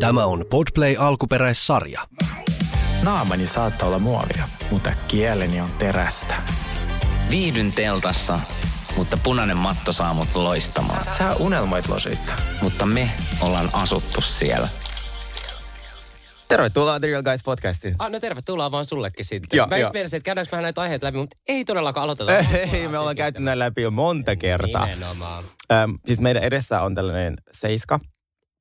Tämä on Podplay alkuperäissarja. Naamani saattaa olla muovia, mutta kieleni on terästä. Viihdyn teltassa, mutta punainen matto saa mut loistamaan. Sä unelmoit losista. Mutta me ollaan asuttu siellä. Tervetuloa The Real Guys podcastiin. Ah, no tervetuloa vaan sullekin sitten. Joo, Mä joo. just mielisin, että käydäänkö vähän näitä aiheita läpi, mutta ei todellakaan aloiteta. Ei, me ollaan käyty näin läpi jo monta kertaa. Nimenomaan. Ähm, siis meidän edessä on tällainen seiska.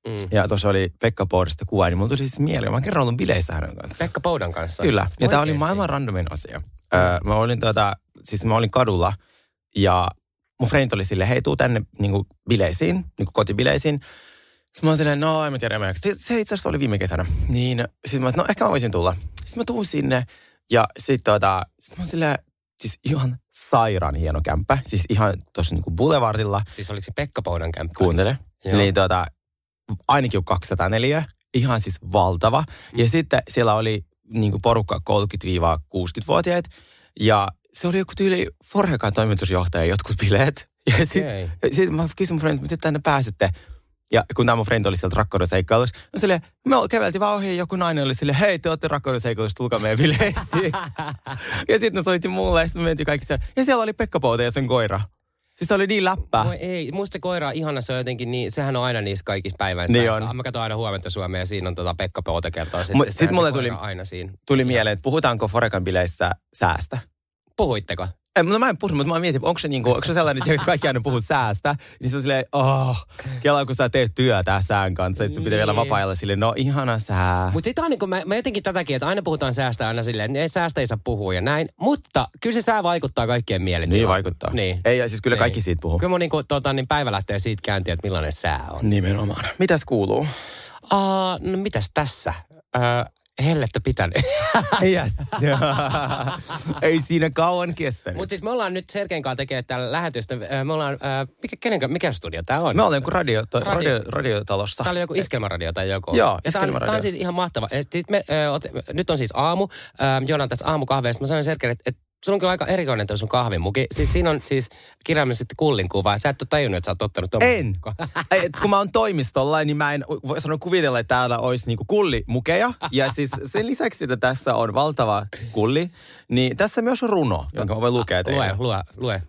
Mm. Ja tuossa oli Pekka Poodista kuva, niin mulla tuli siis mieleen. Mä oon kerran ollut bileissä hänen kanssa. Pekka Poudan kanssa. Kyllä. Ja tää oli Oikeesti? maailman randomin asia. Öö, mä olin tuota, siis mä olin kadulla ja mun friend oli silleen, hei tuu tänne niinku bileisiin, niinku kotibileisiin. Sitten mä olin silleen, no en mä tiedä, se, se itse asiassa oli viime kesänä. Niin sitten mä olin, no ehkä mä voisin tulla. Sitten mä tuun sinne ja sitten tota, sit mä olin silleen, siis ihan sairaan hieno kämppä. Siis ihan tuossa niinku boulevardilla. Siis oliko se Pekka Poudan kämppä? Kuuntele. Joo. Niin tota, ainakin 204, ihan siis valtava. Mm. Ja sitten siellä oli niin porukka 30-60-vuotiaat. Ja se oli joku tyyli Forhekan toimitusjohtaja jotkut bileet. Ja sitten sit mä kysyin mun friendilta, miten tänne pääsette. Ja kun tämä mun friend oli sieltä rakkauden seikkailussa, no silleen, me käveltiin vaan ohi ja joku nainen oli silleen, hei te olette rakkauden seikkailussa, tulkaa meidän bileisiin. ja sitten ne soitti mulle ja sitten me mentiin kaikki siellä. Ja siellä oli Pekka Pouta ja sen koira. Siis se oli niin läppä. Voi ei, musta se koira ihana, se on jotenkin niin, sehän on aina niissä kaikissa päivän Niin on. Mä katson aina huomenta Suomea ja siinä on tota Pekka Pouta kertoo sitten. Sit se mulle tuli- aina siinä. Tuli mieleen, että puhutaanko Forekan bileissä säästä. Puhuitteko? Ei, no mä en puhu, mutta mä mietin, onko se, niinku, onko se sellainen, että kaikki aina puhuu säästä, niin se on silleen, oh, kelaa kun sä teet työtä sään kanssa, ja sitten pitää vielä Niin. vapaa sille, no ihana sää. Mutta sitten on niin mä, mä jotenkin tätäkin, että aina puhutaan säästä aina silleen, että säästä ei saa puhua ja näin. Mutta kyllä se sää vaikuttaa kaikkien mielentilaan. Niin vaikuttaa. Niin. Ei, ja siis kyllä Niin. kaikki siitä puhuu. Kyllä mun niin kuin, tota, niin päivä lähtee siitä käyntiin, että millainen sää on. Nimenomaan. Mitäs kuuluu? Aa, no mitäs tässä? Öö, hellettä pitänyt. Yes. Ei siinä kauan kestänyt. Mutta siis me ollaan nyt Sergeen kanssa tekemään täällä lähetystä. Me ollaan, öö, mikä, kenen, mikä studio tää on? Me ollaan joku radio, to, Radio- radio, radiotalossa. Tää oli joku iskelmäradio tai joku. Joo, ja tää on, tää on siis ihan mahtava. Sit me, ot, nyt on siis aamu. Ö, Joona on tässä aamukahveessa. Mä sanoin Sergelle, että et, sulla on kyllä aika erikoinen toi sun kahvimuki. Siis siinä on siis kirjaimellisesti kullin kuva. Sä et ole tajunnut, että sä oot ottanut tuon. En. Et kun mä oon toimistolla, niin mä en voi sanoa kuvitella, että täällä olisi niinku kullimukeja. Ja siis sen lisäksi, että tässä on valtava kulli, niin tässä myös on runo, jonka mä voin lukea teille. Lue, lue, lue.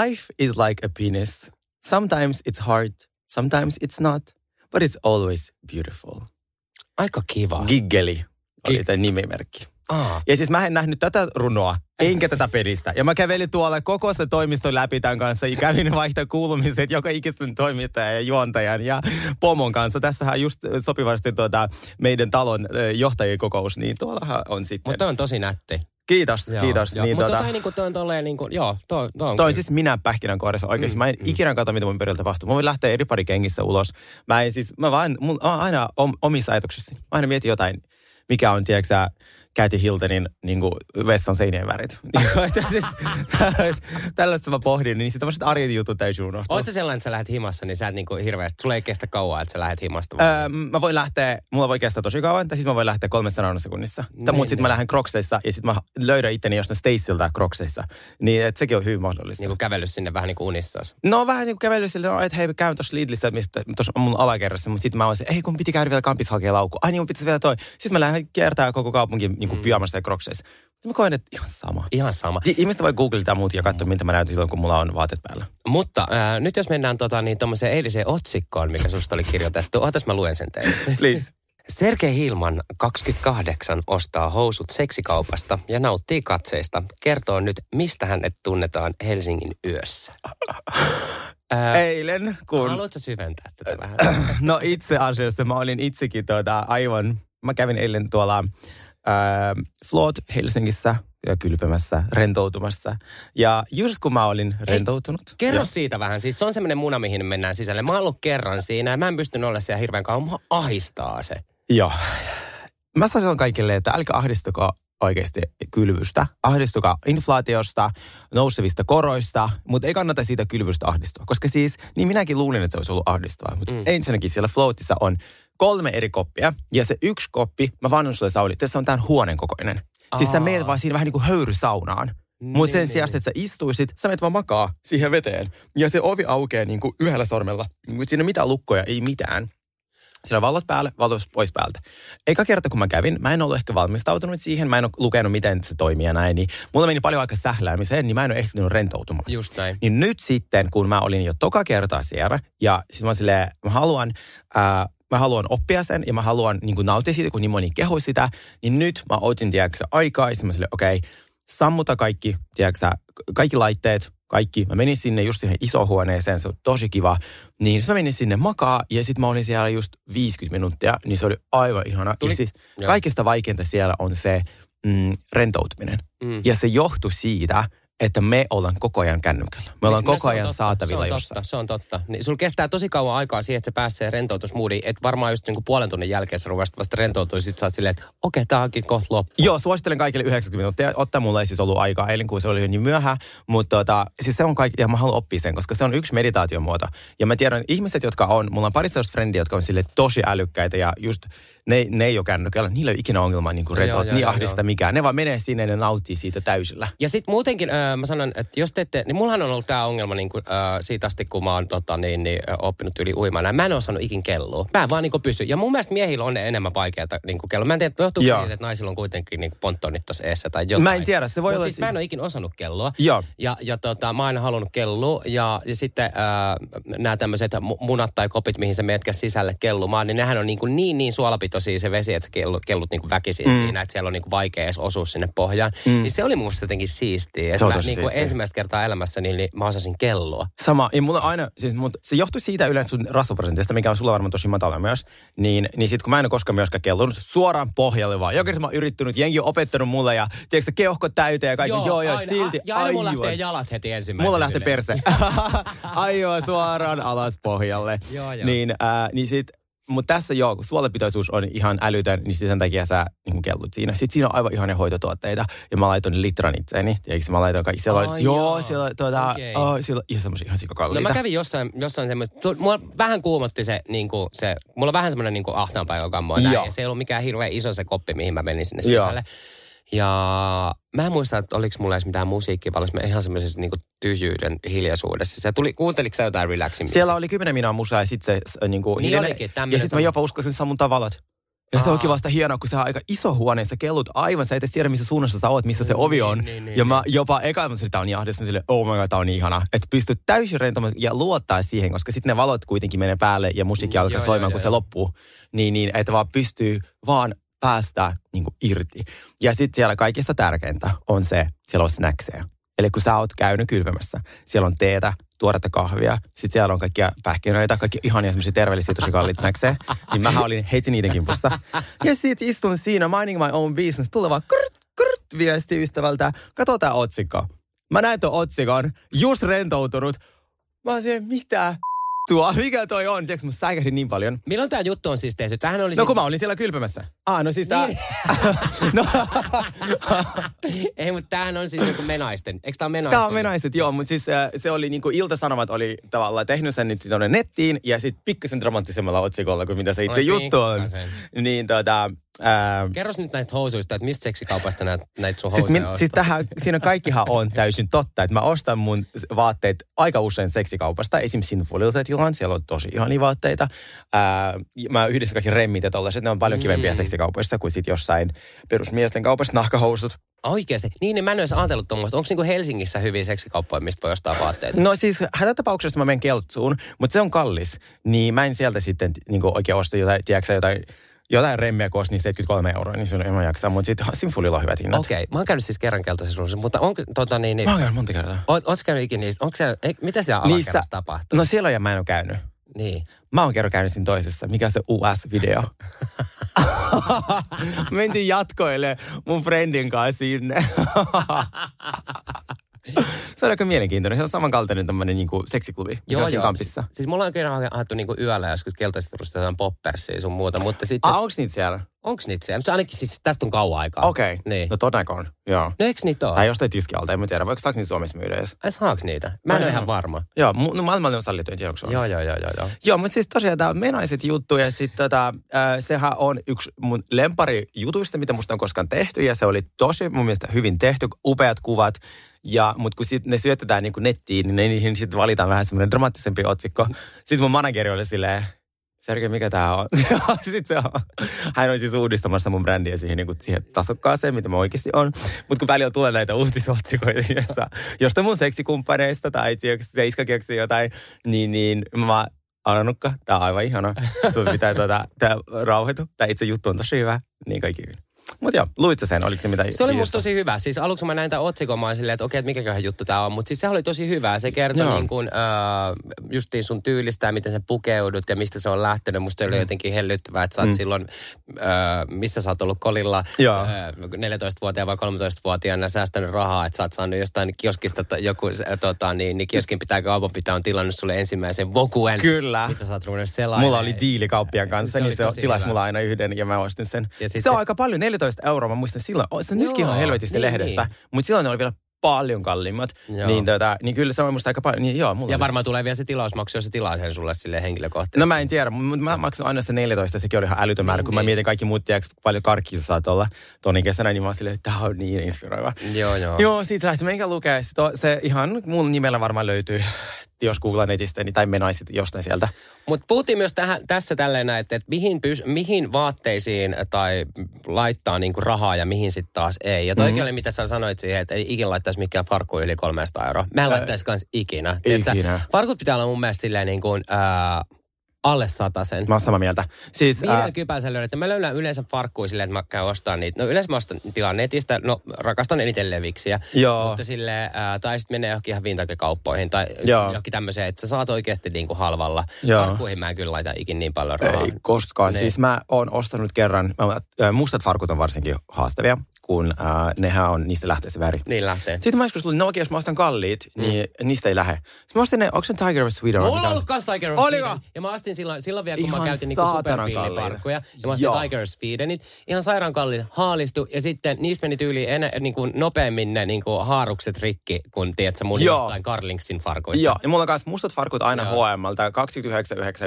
Life is like a penis. Sometimes it's hard, sometimes it's not, but it's always beautiful. Aika kiva. Giggeli oli tämä nimimerkki. Aa. Ja siis mä en nähnyt tätä runoa, enkä tätä pelistä. Ja mä kävelin tuolla koko se toimisto läpi tämän kanssa ja kävin vaihtaa kuulumiset joka ikisten toimittajan ja juontajan ja pomon kanssa. Tässähän on just sopivasti tuota meidän talon johtajien kokous, niin tuollahan on sitten. Mutta on tosi nätti. Kiitos, Joo, kiitos. Joo. Niin, Mutta tuota, toi, niinku, toi on tolleen niinku, joo, toi, toi on Toi on siis minä pähkinänkuoressa oikeasti. Mm, Mä en mm. ikinä katso, mitä mun perillä tapahtuu. Mä voin lähteä eri pari kengissä ulos. Mä en siis, mä vaan, mun, mä aina om, omissa ajatuksissani. Mä aina mietin jotain, mikä on, tiedätkö Kathy Hiltonin niin kuin vessan seinien värit. Että siis, tällaista mä pohdin, niin sitten tämmöiset arjen jutut täytyy unohtaa. Sä sellainen, että sä lähdet himassa, niin sä et niinku hirveästi, sulla ei kestä kauaa, että sä lähdet himasta. Öö, mä voin lähteä, mulla voi kestää tosi kauan, tai sitten mä voin lähteä kolmessa sekunnissa. Niin, Mutta sitten mä niin. lähden krokseissa ja sitten mä löydän itteni jostain Stacyltä krokseissa. Niin et sekin on hyvin mahdollista. Niinku kävellyt sinne vähän niin kuin unissas. No vähän niin kuin kävely sille, no, että hei mä käyn tuossa Lidlissä, mistä tuossa mun alakerrassa, mutta sitten mä olisin, ei kun piti käydä vielä kampis hakea laukku. Ai niin mun pitäisi vielä toi. Sitten mä lähden kiertää koko kaupunki niin kuin mm. pyjamassa ja krokseissa. Mutta mä koen, että ihan sama. Ihan sama. Ihmiset voi googlita muut ja katsoa, miltä mä näytän silloin, kun mulla on vaatteet päällä. Mutta äh, nyt jos mennään tota, niin, tommoseen eiliseen otsikkoon, mikä susta oli kirjoitettu. Ootas mä luen sen teille. Please. Sergei Hilman, 28, ostaa housut seksikaupasta ja nauttii katseista. Kertoo nyt, mistä hänet tunnetaan Helsingin yössä. Ää, Eilen, kun... Haluatko syventää tätä vähän? No itse asiassa mä olin itsekin tuota, aivan... Mä kävin eilen tuolla ää, Float Helsingissä ja kylpemässä, rentoutumassa. Ja just kun mä olin rentoutunut... Kerro Joo. siitä vähän. Siis se on semmoinen muna, mihin mennään sisälle. Mä oon ollut kerran siinä ja mä en pystynyt olla siellä hirveän kauan. Mua ahistaa se. Joo. Mä sanon kaikille, että älkää ahdistuko oikeasti kylvystä. Ahdistukaa inflaatiosta, nousevista koroista, mutta ei kannata siitä kylvystä ahdistua. Koska siis, niin minäkin luulin, että se olisi ollut ahdistavaa. Mutta mm. Ensinnäkin siellä floatissa on kolme eri koppia. Ja se yksi koppi, mä vannon sulle Sauli, tässä on tämän huoneen kokoinen. Siis sä Aa. meet vaan siinä vähän niin kuin höyrysaunaan. Mutta Niin, sen niin, sijaan, että sä istuisit, sä menet vaan makaa siihen veteen. Ja se ovi aukeaa niin kuin yhdellä sormella. Mutta siinä ei mitään lukkoja, ei mitään. Siellä on valot päälle, valot pois päältä. Eka kerta, kun mä kävin, mä en ollut ehkä valmistautunut siihen, mä en ole lukenut, miten se toimii ja näin, niin mulla meni paljon aikaa sähläämiseen, niin mä en ole ehtinyt rentoutumaan. Just näin. Niin nyt sitten, kun mä olin jo toka kertaa siellä, ja sitten mä silleen, mä haluan, ää, mä haluan oppia sen, ja mä haluan niin nauttia siitä, kun niin moni kehui sitä, niin nyt mä otin, tiedätkö, aikaa, ja mä silleen, okei, okay, sammuta kaikki, tiedätkö, kaikki laitteet, kaikki. Mä menin sinne just siihen isohuoneeseen, se on tosi kiva. Niin mä menin sinne makaa ja sitten mä olin siellä just 50 minuuttia, niin se oli aivan ihana. Tuli- Ja siis kaikista vaikeinta siellä on se mm, rentoutuminen. Mm. Ja se johtui siitä, että me ollaan koko ajan kännykällä. Me ollaan No, koko ajan totta, saatavilla se on jossain. Totta, se on totta. Niin, sulla kestää tosi kauan aikaa siihen, että se pääsee rentoutusmoodiin. Että varmaan just niinku puolen tunnin jälkeen sä ruvasit vasta rentoutua, sit sä oot silleen, että okei, tää onkin kohta loppu. Joo, suosittelen kaikille 90 minuuttia. Ottaa mulla ei siis ollut aikaa eilen, kun se oli niin myöhä. Mutta tota, siis se on kaikki, ja mä haluan oppia sen, koska se on yksi meditaation muoto. Ja mä tiedän, ihmiset, jotka on, mulla on pari sellaista frendiä, jotka on sille tosi älykkäitä ja just ne, ne ei ole kännykällä. Niillä ei ole ikinä ongelmaa niin Joo, rentout, joo, niin joo, ahdista joo. mikään. Ne vaan menee sinne ja ne nauttii siitä täysillä. Ja sitten muutenkin öö, mä sanon, että jos te ette, niin mullahan on ollut tämä ongelma niin kuin, öö, siitä asti, kun mä oon tota, niin, niin, oppinut yli uimaan. Mä en ole osannut ikin kellua. Mä en vaan niin pysy. Ja mun mielestä miehillä on enemmän vaikeaa niin kello. Mä en tiedä, johtuuko siitä, että naisilla on kuitenkin niin pontonit tuossa eessä tai jotain. Mä en tiedä, se voi Mut olla Siis si- mä en ole ikin osannut kelloa. Joo. Ja, ja tota, mä oon aina halunnut kellua. Ja, ja sitten äh, nämä tämmöiset munat tai kopit, mihin sä meetkä sisälle kellumaan, niin nehän on niin, kuin niin, niin suolapitoisia se vesi, että sä kellut, kellut niin kuin väkisin mm. siinä, että siellä on niin kuin vaikea edes osua sinne pohjaan. Mm. Niin se oli mun jotenkin siistiä. Se Että on mä niin kuin siistiä. ensimmäistä kertaa elämässäni niin, niin mä osasin kelloa. Sama. Ja mulla aina, siis mut, se johtui siitä yleensä sun rasvaprosentista, mikä on sulla varmaan tosi matala myös. Niin, niin sit kun mä en ole koskaan myöskään kellunut, suoraan pohjalle vaan. Joka kerta mä oon yrittänyt, jengi on opettanut mulle ja tiedätkö keuhko täyteen ja kaikki. Joo, joo, aina. silti. Ja aina mulla lähtee jalat heti ensimmäisenä. Mulla lähtee perse. Aivan suoraan alas pohjalle. Joo, joo. Niin, äh, niin sit, mutta tässä joo, kun suolapitoisuus on ihan älytön, niin sen takia sä niin kellut siinä. Sitten siinä on aivan ihania hoitotuotteita. Ja mä laitoin litran itseeni. Tiedätkö, mä laitoin kaikki. Siellä Ai oli, joo, joo. siellä, tuota, Okei. oh, siellä ihan semmoisia ihan No sikakalliita. mä kävin jossain, jossain semmoista, mulla vähän kuumotti se, niin kuin se mulla on vähän semmoinen niin ahtaanpäiväkammo näin, Joo. ja se ei ollut mikään hirveän iso se koppi, mihin mä menin sinne Joo. Ja mä en muista, että oliko mulla edes mitään musiikkia, vaan mä ihan semmoisessa niin tyhjyyden hiljaisuudessa. Se tuli, kuunteliko sä jotain relaxing Siellä oli kymmenen minaa musaa ja sitten se s- niinku, Niin olikin, Ja sitten mä jopa uskasin saa mun tavallat. Ja se Aa. onkin vasta hienoa, kun sä on aika iso huoneessa kellut aivan. Sä et tiedä, missä suunnassa sä oot, missä se ovi on. Niin, niin, niin, ja mä jopa eka mä tää on jahdissa sille, oh my god, tää on niin ihana. Että pystyt täysin rentomaan ja luottaa siihen, koska sitten ne valot kuitenkin menee päälle ja musiikki Mm, alkaa joo, soimaan, joo, kun se joo. loppuu. Niin, niin, että vaan pystyy vaan päästä niin kuin irti. Ja sitten siellä kaikista tärkeintä on se, siellä on snackseja. Eli kun sä oot käynyt kylpemässä, siellä on teetä, tuoretta kahvia, sitten siellä on kaikkia pähkinöitä, kaikki ihania semmoisia terveellisiä, tosi kalliita snackseja. Niin mähän olin heti niiden kimpussa. Ja sitten istun siinä, minding my own business, tulee vaan krt, krt, viesti ystävältä, kato tää otsikko. Mä näin tuon otsikon, just rentoutunut. Mä oon siellä, mitä tuo, mikä toi on? Tiedätkö, mä säikähdin niin paljon. Milloin tämä juttu on siis tehty? Tämähän oli No siis... kun mä olin siellä kylpemässä. Ah, no siis tää... Niin. no, Ei, mutta tämähän on siis joku menaisten. Eikö tämä menaisten? Tää on menaiset, joo, mutta siis äh, se oli niinku Ilta-Sanomat oli tavallaan tehnyt sen nyt tuonne nettiin ja sitten pikkasen dramaattisemmalla otsikolla kuin mitä se itse Oi, juttu on. pikkasen. Niin tota, ää, Kerros nyt näistä housuista, että mistä seksikaupasta näitä, näitä sun siis, housuja min, siis tähän, siinä kaikkihan on täysin totta, että mä ostan mun vaatteet aika usein seksikaupasta. Esim. Sinfulilta tilaan, siellä on tosi ihania vaatteita. Ää, mä yhdessä kaikki remmit ja tollaset, ne on paljon kivempiä Mm. seksikaupoissa kuin sit jossain perusmiesten kaupassa nahkahousut. Oikeasti? Niin, niin mä en ole ajatellut tuommoista. Onko niinku Helsingissä hyviä seksikauppoja, mistä voi ostaa vaatteita? No siis hätätapauksessa mä menen keltsuun, mutta se on kallis. Niin mä en sieltä sitten niin oikein osta jotain, tiedätkö, jotain, jotain remmiä, kun ostin 73 euroa, niin se on en mä jaksa. Mutta sitten Sinfulilla on hyvät hinnat. Okei, okay. mä oon käynyt siis kerran keltaisessa mutta onko tota niin, niin Mä oon käynyt monta kertaa. oot, käynyt ikinä niistä? Onko siellä, ei, mitä siellä Niissä- tapahtuu? No siellä ja mä en ole käynyt. Niin. Mä oon kerran käynyt siinä toisessa. Mikä on se US-video? Mentiin jatkoille mun friendin kanssa sinne. se on aika mielenkiintoinen. Se on samankaltainen tämmöinen niin seksiklubi, mikä on siinä kampissa. Siis mulla on kerran haettu niinku yöllä joskus keltaisesta jotain poppersia sun muuta, mutta sitten, Ah, onks niitä siellä? Onks niitä siellä? Mutta ainakin siis tästä on kauan aikaa. Okei. Okay. Niin. No todennäkö on. Joo. No eikö niitä ole? Tai jostain tiskialta, en mä tiedä. Voiko saako niitä Suomessa myydä edes? Ai saaks niitä? Mä en ole ihan varma. Joo, mu- no maailmalla on sallittu, en tiedä, onko Suomessa. Joo, joo, joo, joo, joo. Joo, mutta siis tosiaan tämä on menaiset juttu ja sitten tota, äh, sehän on yksi mun lempari jutuista, mitä musta on koskaan tehty ja se oli tosi mun mielestä hyvin tehty, upeat kuvat. Ja, mutta kun sit ne syötetään niin nettiin, niin niihin sitten valitaan vähän semmoinen dramaattisempi otsikko. Sitten mun manageri oli silleen, Sergei, mikä tää on? Sitten se on. Hän on siis uudistamassa mun brändiä siihen, niin kuin siihen tasokkaaseen, mitä mä oikeasti on. Mutta kun välillä tulee näitä uutisotsikoita, jossa, josta mun seksikumppaneista tai Seiska keksii jotain, niin, niin mä Annukka, tää on aivan ihana. Sun pitää tuota, tää rauhoitu. Tää itse juttu on tosi hyvä. Niin kaikki hyvin. Mutta joo, luit sen? Oliko se mitä? Se oli musta tosi hyvä. Siis aluksi mä näin tämän otsikon, mä silleen, että okei, että mikäköhän juttu tämä on. Mutta siis se oli tosi hyvä. Se kertoi niin kuin, äh, justiin sun tyylistä ja miten sä pukeudut ja mistä se on lähtenyt. Musta se oli mm. jotenkin hellyttävää, että sä oot mm. silloin, äh, missä sä oot ollut kolilla äh, 14-vuotiaana vai 13-vuotiaana säästänyt rahaa, että sä oot saanut jostain kioskista joku, äh, tota, niin, niin kioskin pitää kaupan pitää on tilannut sulle ensimmäisen vokuen. Kyllä. Mitä sä oot ruvennut. Mulla oli diili kauppian kanssa, se niin se tilasi mulla aina yhden ja mä ostin sen. Ja se on aika paljon, 14 euroa, mä muistan silloin. Se on nytkin ihan helvetisti niin, lehdestä, niin. mutta silloin ne oli vielä paljon kalliimmat. Niin, tota, niin kyllä se on musta aika paljon. Niin, joo, mulla ja oli. varmaan tulee vielä se tilausmaksu, jos se tilaa sen sulle sille henkilökohtaisesti. No mä en tiedä, mutta mä maksan aina se 14, sekin oli ihan älytön määrä. Niin, kun niin. mä mietin kaikki muut, tiedätkö, paljon karkkia sä saat olla toni kesänä, niin mä oon silleen, että tämä on niin inspiroiva. Joo, joo. Joo, siitä lähti meikä lukea. Se, se ihan mun nimellä varmaan löytyy jos googlaan netistä, niin, tai menaisit jostain sieltä. Mutta puhuttiin myös tähän, tässä tälleen, että, että mihin, pys, mihin vaatteisiin tai laittaa niinku rahaa ja mihin sitten taas ei. Ja toikin mm-hmm. oli, mitä sä sanoit siihen, että ei ikinä laittaisi mikään farkku yli 300 euroa. Mä en laittaisi kans ikinä. Ikinä. farkut pitää olla mun mielestä silleen niin kuin, ää, alle sen. Mä oon samaa mieltä. Siis, Viiden ää... kypän löydät. Mä löydän yleensä farkkuja silleen, että mä käyn ostamaan niitä. No yleensä mä ostan tilaan netistä. No rakastan eniten leviksiä. Joo. Mutta sille ää, tai sitten menee johonkin ihan vintage-kauppoihin tai Joo. johonkin tämmöiseen, että sä saat oikeasti niin kuin halvalla. Joo. Farkkuihin mä en kyllä laita ikin niin paljon rahaa. Ei koskaan. Ne. Siis mä oon ostanut kerran, mä, mustat farkut on varsinkin haastavia kun äh, nehän on, niistä lähtee se väri. Niin lähtee. Sitten mä joskus tulin, no okei, jos mä ostan kalliit, mm. niin niistä ei lähde. Sitten mä ostin ne, onko se Tiger of Sweden? Mulla on ollut kans Tiger of Oliko? Sweden. Ja mä ostin silloin, silloin vielä, kun Ihan mä käytin niinku superpiiliparkkuja. Ja mä ostin Joo. Tiger of Swedenit. Ihan sairaan kalliit, haalistu. Ja sitten niistä meni tyyli enä, niinku nopeammin ne niinku haarukset rikki, kun tiedät sä mun Joo. jostain Carlingsin farkuista. Joo, ja mulla on kanssa mustat farkut aina H&Mltä,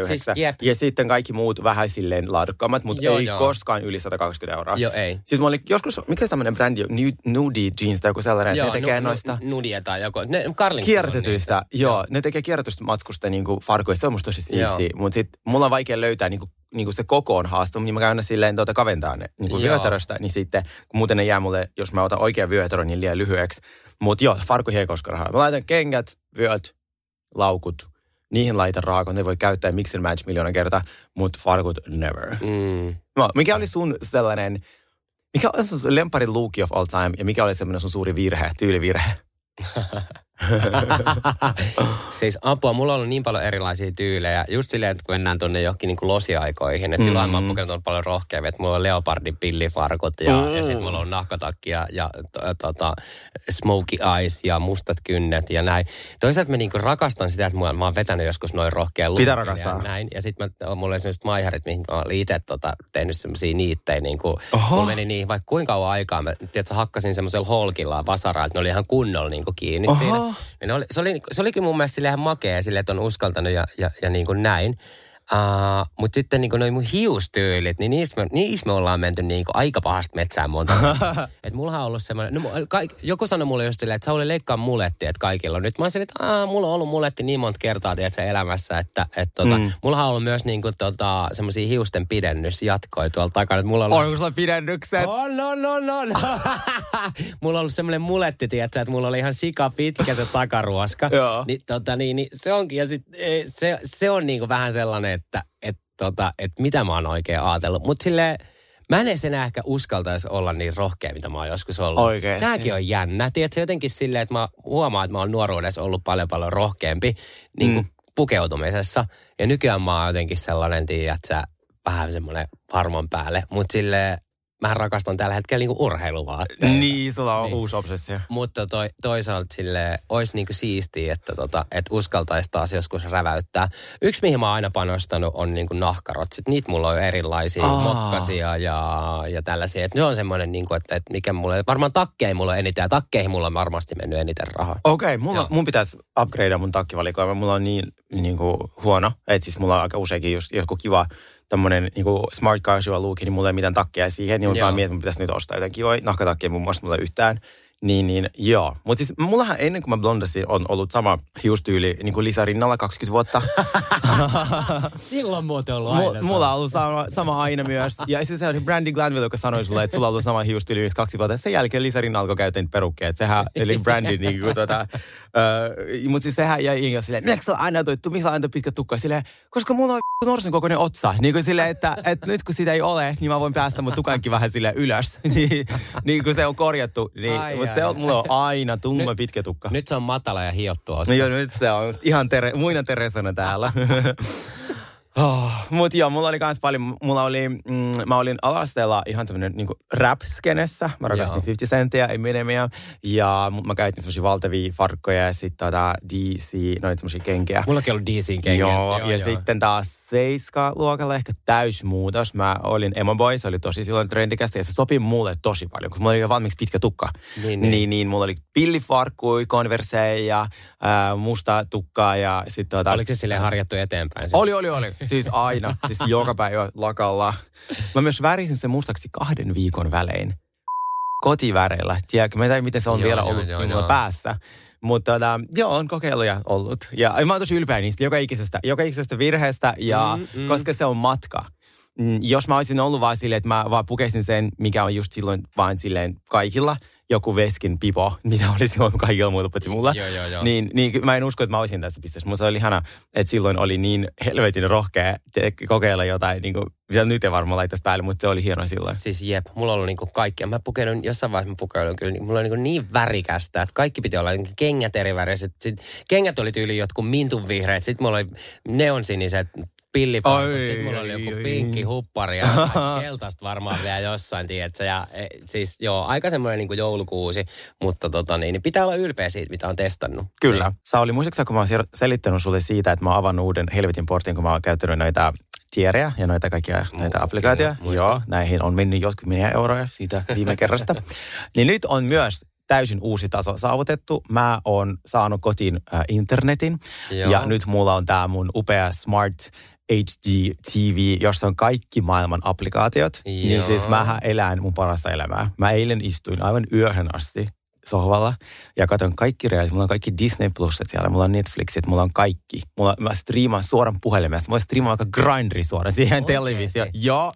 29,99. Siis, ja sitten kaikki muut vähän silleen laadukkaammat, mutta ei joo. koskaan yli 120 euroa. Joo, ei. Siis mä olin joskus, mikä tämmöinen brändi, Nudie Jeans tai joku sellainen, joo, ne tekee nu, noista... Nudie tai joku, ne Carlington Kiertetyistä, joo, joo, ne tekee kierrätystä matskusta niinku farkuista, se on musta tosi siistiä. Mutta sit mulla on vaikea löytää niinku niinku se koko on haaste, niin mä käyn aina silleen tuota kaventaa ne niinku vyötäröstä, niin sitten kun muuten ne jää mulle, jos mä otan oikean vyötärön, niin liian lyhyeksi. Mutta joo, farkku rahaa. Mä laitan kengät, vyöt, laukut, niihin laitan rahaa, kun ne voi käyttää mix and match miljoona kertaa, mutta farkut never. Mm. No, mikä oli sun sellainen mikä on sun lempari looki of all time ja mikä oli semmoinen sun suuri virhe, tyylivirhe? siis apua, mulla on ollut niin paljon erilaisia tyylejä. Just silleen, että kun mennään tuonne johonkin niin losiaikoihin, että mm. silloin mä oon pukenut paljon rohkeammin, että mulla on leopardin pillifarkut ja, mm. ja sitten mulla on nahkatakki ja, ja to, tota, smoky eyes ja mustat kynnet ja näin. Toisaalta mä niinku rakastan sitä, että mä oon vetänyt joskus noin rohkea Pitää rakastaa. Ja näin. Ja sitten mulla oli sellaiset maiharit, mihin mä olin itse tota, tehnyt semmoisia niittejä. Niin kuin, mulla meni niin vaikka kuinka kauan aikaa. Mä tiedätkö, hakkasin semmoisella holkilla vasaraa, että ne oli ihan kunnolla niin kuin kiinni Oho. siinä. Ja oli, se, oli, se olikin mun mielestä ihan makea sille, että on uskaltanut ja, ja, ja niin kuin näin. Uh, Mutta sitten niin noin mun hiustyylit, niin niissä me, niissä me ollaan menty niin aika pahasti metsään monta. että mulla on ollut semmoinen, no, kaik, joku sanoi mulle just silleen, että oli leikkaa muletti, että kaikilla on. Nyt mä silleen, että Aa, mulla on ollut muletti niin monta kertaa tiedätkö, elämässä, että et, tota, mm. mulla on ollut myös niin kuin, tota, semmoisia hiusten pidennysjatkoja tuolla takana. Että mulla on ollut... Onko sulla pidennykset? On, on, on, on. mulla on ollut semmoinen muletti, tiedätkö, että mulla oli ihan sika pitkä se takaruoska. Niin, tota, niin, niin, se onkin, ja sit, e, se, se on niin kuin vähän sellainen, että et, tota, et mitä mä oon oikein ajatellut. Mutta silleen, mä en edes enää ehkä uskaltaisi olla niin rohkea, mitä mä oon joskus ollut. Oikeesti. Tämäkin on jännä. Tiedätkö, jotenkin silleen, että mä huomaan, että mä oon nuoruudessa ollut paljon paljon rohkeampi niin kuin mm. pukeutumisessa. Ja nykyään mä oon jotenkin sellainen, tiedätkö, vähän semmoinen varmon päälle. Mutta silleen, mä rakastan tällä hetkellä niinku urheiluvaatteita. Niin, sulla on niin. uusi obsessio. Mutta toi, toisaalta sille olisi niinku siistiä, että tota, et uskaltaisi taas joskus räväyttää. Yksi, mihin mä oon aina panostanut, on niinku nahkarotsit. Niitä mulla on erilaisia, Aa. mokkasia ja, ja tällaisia. Et se on semmoinen, niinku, että et mikä mulle, varmaan takkeihin mulla on eniten ja takkeihin mulla on varmasti mennyt eniten rahaa. Okei, okay, mun pitäisi upgradea mun takkivalikoima. Mulla on niin niinku, huono, että siis mulla on aika useinkin just joku kiva tämmöinen niinku smart casual look, niin mulla ei mitään takkeja siihen, niin mä mietin, että pitäisi nyt ostaa jotain kivoja nahkatakkeja muun muassa mulla yhtään Niin, niin, joo. Mutta siis mullahan ennen kuin mä blondasin on ollut sama hiustyyli niin kuin Lisa Rinnalla 20 vuotta. Silloin muuten ollut aina M- mulla on ollut sama, sama aina myös. Ja siis se oli Brandy Glanville, joka sanoi sulle, että sulla on ollut sama hiustyyli myös kaksi vuotta. Sen jälkeen Lisa Rinna alkoi käyttää niitä perukkeja. Sehän, eli Brandy niin kuin tota, uh, mutta siis sehän jäi Inga silleen, miksi on aina tuittu, miksi on aina pitkä tukka? Silleen, koska mulla on norsun kokoinen otsa. Niin kuin silleen, että, että nyt kun sitä ei ole, niin mä voin päästä mun tukankin vähän sille ylös. niin, niin kuin se on korjattu. Niin, Ai, ai, se on, mulla on aina tumma Nyt- pitkä tukka. Nyt se on matala ja hiottu No joo, nyt se on ihan tere, muina Teresana täällä. Oh, mut joo, mulla oli kans paljon, mulla oli, mm, mä olin alasteella ihan tämmönen niinku rap-skenessä. Mä rakastin Joo. 50 Centia, Eminemia. Ja mä käytin semmosia valtavia farkkoja ja sit tota DC, noita semmosia kenkiä. Mullakin on ollut DCin kengiä. Joo, ja sitten taas seiska-luokalla ehkä täysmuutos. Mä olin emo boy, se oli tosi silloin trendikästä ja se sopi mulle tosi paljon, kun mulla oli jo valmiiksi pitkä tukka. Niin, Niin, niin. niin, mulla oli pillifarkkui, konverseja, ää, musta tukkaa ja sitten tota... Oliko se silleen harjattu eteenpäin? Oli, oli, oli. Siis aina. Siis joka päivä lakalla. Mä myös värisin sen mustaksi kahden viikon välein. Kotiväreillä. Tiedätkö, mä en tiedä, miten se on Joo, vielä joo, ollut joo, joo. päässä. Mutta tota, joo, on kokeiluja ollut. Ja mä oon tosi ylpeä niistä joka ikisestä, joka ikisestä virheestä, ja, Mm, mm. koska se on matka. Mm, Jos mä olisin ollut vaan silleen, että mä vaan pukeisin sen, mikä on just silloin vaan silleen kaikilla, joku veskin pipo, mitä oli silloin kaikilla muilla paitsi mulla. Joo, joo, joo. Niin, niin mä en usko, että mä olisin tässä pisteessä. Musta oli ihana, että silloin oli niin helvetin rohkea te- kokeilla jotain, niin kuin, mitä nyt ei varmaan laittaisi päälle, mutta se oli hieno silloin. Siis jep, mulla on ollut niinku kaikkea. Mä pukeudun, jossain vaiheessa mä pukeudun kyllä, niin mulla on niinku niin värikästä, että kaikki piti olla niinku kengät eri väriset. Sit, kengät oli tyyli jotkut mintun vihreät, sitten mulla oli neonsiniset pillifarkut, sitten mulla oli joku oi, oi. pinkki huppari ja keltaista varmaan vielä jossain, tiedätkö? Ja e, siis joo, aika semmoinen niinku joulukuusi, mutta tota niin, niin pitää olla ylpeä siitä, mitä on testannut. Kyllä. Niin. Sauli, muistatko, kun mä oon sel- selittänyt sulle siitä, että mä oon avannut uuden helvetin portin, kun mä oon käyttänyt noita tierejä ja noita kaikkia näitä muistan. Joo, näihin on mennyt jotkut miljoonia euroja siitä viime kerrasta. niin nyt on myös täysin uusi taso saavutettu. Mä oon saanut kotiin äh, internetin Joo. ja nyt mulla on tää mun upea smart HD TV, jossa on kaikki maailman applikaatiot. Niin Joo. siis mähän elän mun parasta elämää. Mä eilen istuin aivan yöhön asti sohvalla ja katson kaikki reaalit. Mulla on kaikki Disney Pluset siellä, mulla on Netflixit, mulla on kaikki. Mulla, mä striimaan suoran puhelimesta. Mä striimaan vaikka Grindri suoraan siihen Oikeesti? televisioon. Joo,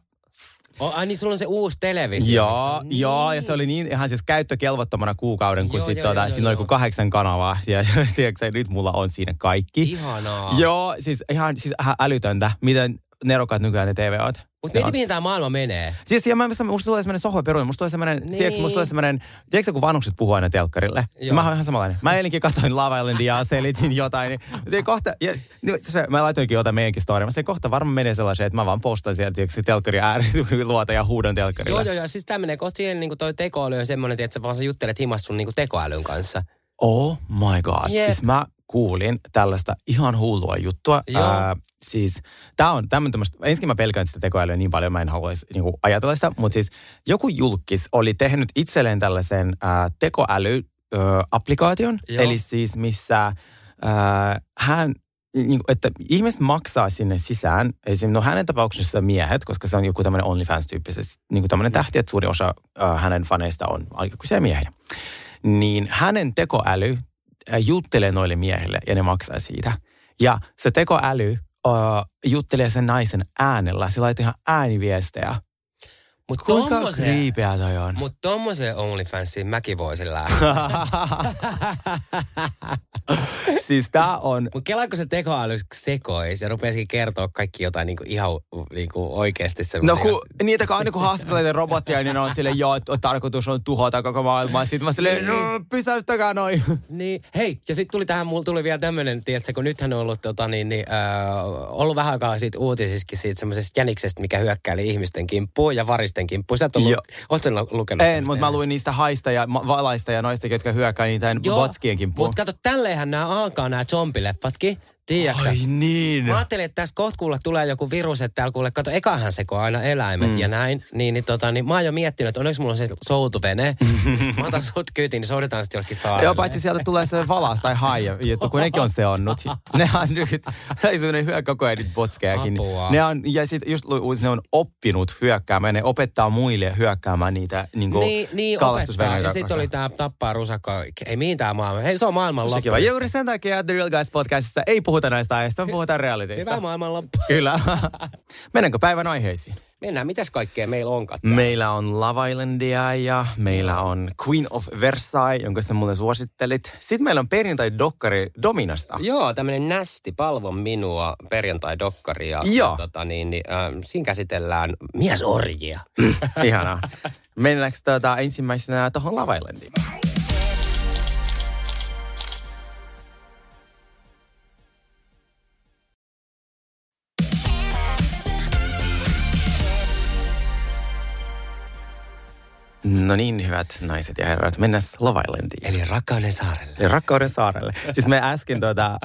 Oh, ai niin, sulla on se uusi televisio. Joo, Niin. joo, ja se oli niin ihan siis käyttökelvottomana kuukauden, kun Joo, sit joo, tuota, joo, siinä oli kuin kahdeksan kanavaa. Ja tiedätkö, nyt mulla on siinä kaikki. Ihanaa. Joo, siis ihan siis ihan älytöntä, miten nerokkaat nykyään ne TV-oot. Mutta mieti, mihin tämä maailma menee. Siis ja mä, musta tulee semmoinen sohvaperuinen, musta tulee semmoinen, Niin. niin. musta tulee semmoinen, tiedätkö kun vanhukset puhuu aina telkkarille? Joo. Mä oon ihan samanlainen. Mä eilenkin katsoin Lava Islandia ja selitin jotain, niin se kohta, ja, niin se, mä laitoinkin jotain meidänkin story, mä se kohta varmaan menee sellaisen, että mä vaan postaan sieltä tiedätkö, telkkari ääressä luota ja huudan telkkarille. Joo, joo, joo. Siis tämmöinen kohta siihen niin toi tekoäly on semmoinen, että sä vaan sä juttelet himas sun niin tekoälyn kanssa. Oh my god. Jep. Siis mä kuulin tällaista ihan hullua juttua. Joo. Ää, siis tää on tämmöinen tämmöistä, ensin mä pelkään sitä tekoälyä niin paljon, mä en haluaisi niinku, ajatella sitä, mutta siis joku julkis oli tehnyt itselleen tällaisen ää, tekoäly-applikaation, eli siis missä ää, hän niin, että ihmiset maksaa sinne sisään, esimerkiksi no hänen tapauksessa miehet, koska se on joku tämmöinen OnlyFans-tyyppisesti, niin kuin tämmöinen tähti, että suuri osa äh, hänen faneista on aikuisia miehiä. Niin hänen tekoäly juttelee noille miehille ja ne maksaa siitä. Ja se tekoäly äh, juttelee sen naisen äänellä, se laittaa ihan ääniviestejä. Mutta tommoseen, kriipeä toi on? mut tommoseen OnlyFansiin mäkin voisin lähteä. siis tää on, Mutta kelaanko se tekoäly sekoisi ja rupesikin kertoa kaikki jotain niinku ihan niinku oikeasti No kun niitä kun aina kun haastattelee robottia, niin ne on silleen, joo, että tarkoitus on tuhota koko maailmaa. Sitten mä silleen, no, pysäyttäkää noin. Niin, hei, ja sitten tuli tähän, mulla tuli vielä tämmöinen, tiedätkö, kun nythän on ollut, tota, niin, niin, äh, ollut vähän aikaa siitä uutisiskin siitä semmoisesta jäniksestä, mikä hyökkäili ihmisten kimppuun ja varisten kimppuun. Sä et ollut, sä lukenut? En, mutta mä luin niistä haista ja ma- valaista ja noista, jotka hyökkää niitä botskien kimppuun. Mutta kato, tälleenhän nämä alkaa nämä zombileffatkin. Tiedätkö? Ai niin. Mä ajattelin, että tässä kohta kuule tulee joku virus, että täällä kuule, kato, ekahan seko aina eläimet mm. ja näin. Niin, niin, tota, niin mä oon jo miettinyt, että onneksi mulla on se soutuvene. mä otan sut kyytiin, niin soudetaan sitten jollekin saarelle. Joo, paitsi sieltä tulee se valas tai haija juttu, kun nekin on seonnut. Ne on nyt, semmoinen hyö koko ajan niitä botskejakin. Apua. Ne on, ja sitten just luulis, ne on oppinut hyökkäämään, ne opettaa muille hyökkäämään niitä niin kuin Niin, niin opettaa. Ja sitten oli tää tappaa rusakka. Ei mihin tää maailma. Hei, se on maailman loppu. Juuri sen takia The Real Guys podcastissa ei puhuta näistä aiheista, vaan puhutaan realitista. Hyvä maailman loppu. Kyllä. Mennäänkö päivän aiheisiin? Mennään, mitäs kaikkea meillä onkaan? Meillä on Love Islandia ja meillä on Queen of Versailles, jonka sä mulle suosittelit. Sitten meillä on perjantai-dokkari Dominasta. Joo, tämmöinen nästi, palvo minua, perjantai-dokkari. Ja, Joo. ja tota, niin, niin, äh, siinä käsitellään miesorjia. Ihanaa. Mennäänkö tuota, ensimmäisenä tuohon Love Islandiin? No niin, hyvät naiset ja herrat, mennään Love Islandiin. Eli rakkauden saarelle. Eli Rakkauden saarelle. Siis me äsken tuota, äh,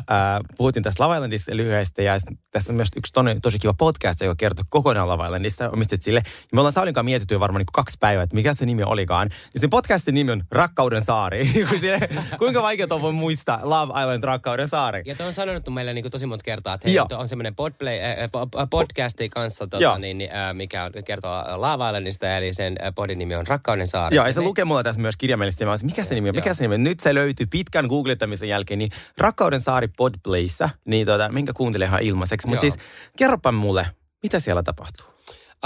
puhuttiin tästä Love Islandista lyhyesti ja tässä on myös yksi tosi, tosi kiva podcast, joka kertoo kokonaan Love Islandista. Omistit sille. Ja me ollaan Saunin kanssa mietitty jo varmaan niin kaksi päivää, että mikä se nimi olikaan. Ja sen podcastin nimi on Rakkauden saari. Sille- Kuinka vaikea on voi muistaa Love Island Rakkauden saari? Ja tuo on sanonut meille niin tosi monta kertaa, että hei, on semmoinen podplay, äh, po- podcasti kanssa, tota, niin, niin, äh, mikä kertoo Lava Islandista, eli sen podin nimi on Rakkauden saari. Joo, ja se Me- lukee mulla tässä myös kirjaimellisesti. Mä olisin, mikä se nimi on? Mikä Joo. se nimi on? Nyt se löytyy pitkän googlettamisen jälkeen, niin Rakkauden saari Podplayssä, niin tota, minkä kuuntelee ihan ilmaiseksi. Mutta siis kerropa mulle, mitä siellä tapahtuu?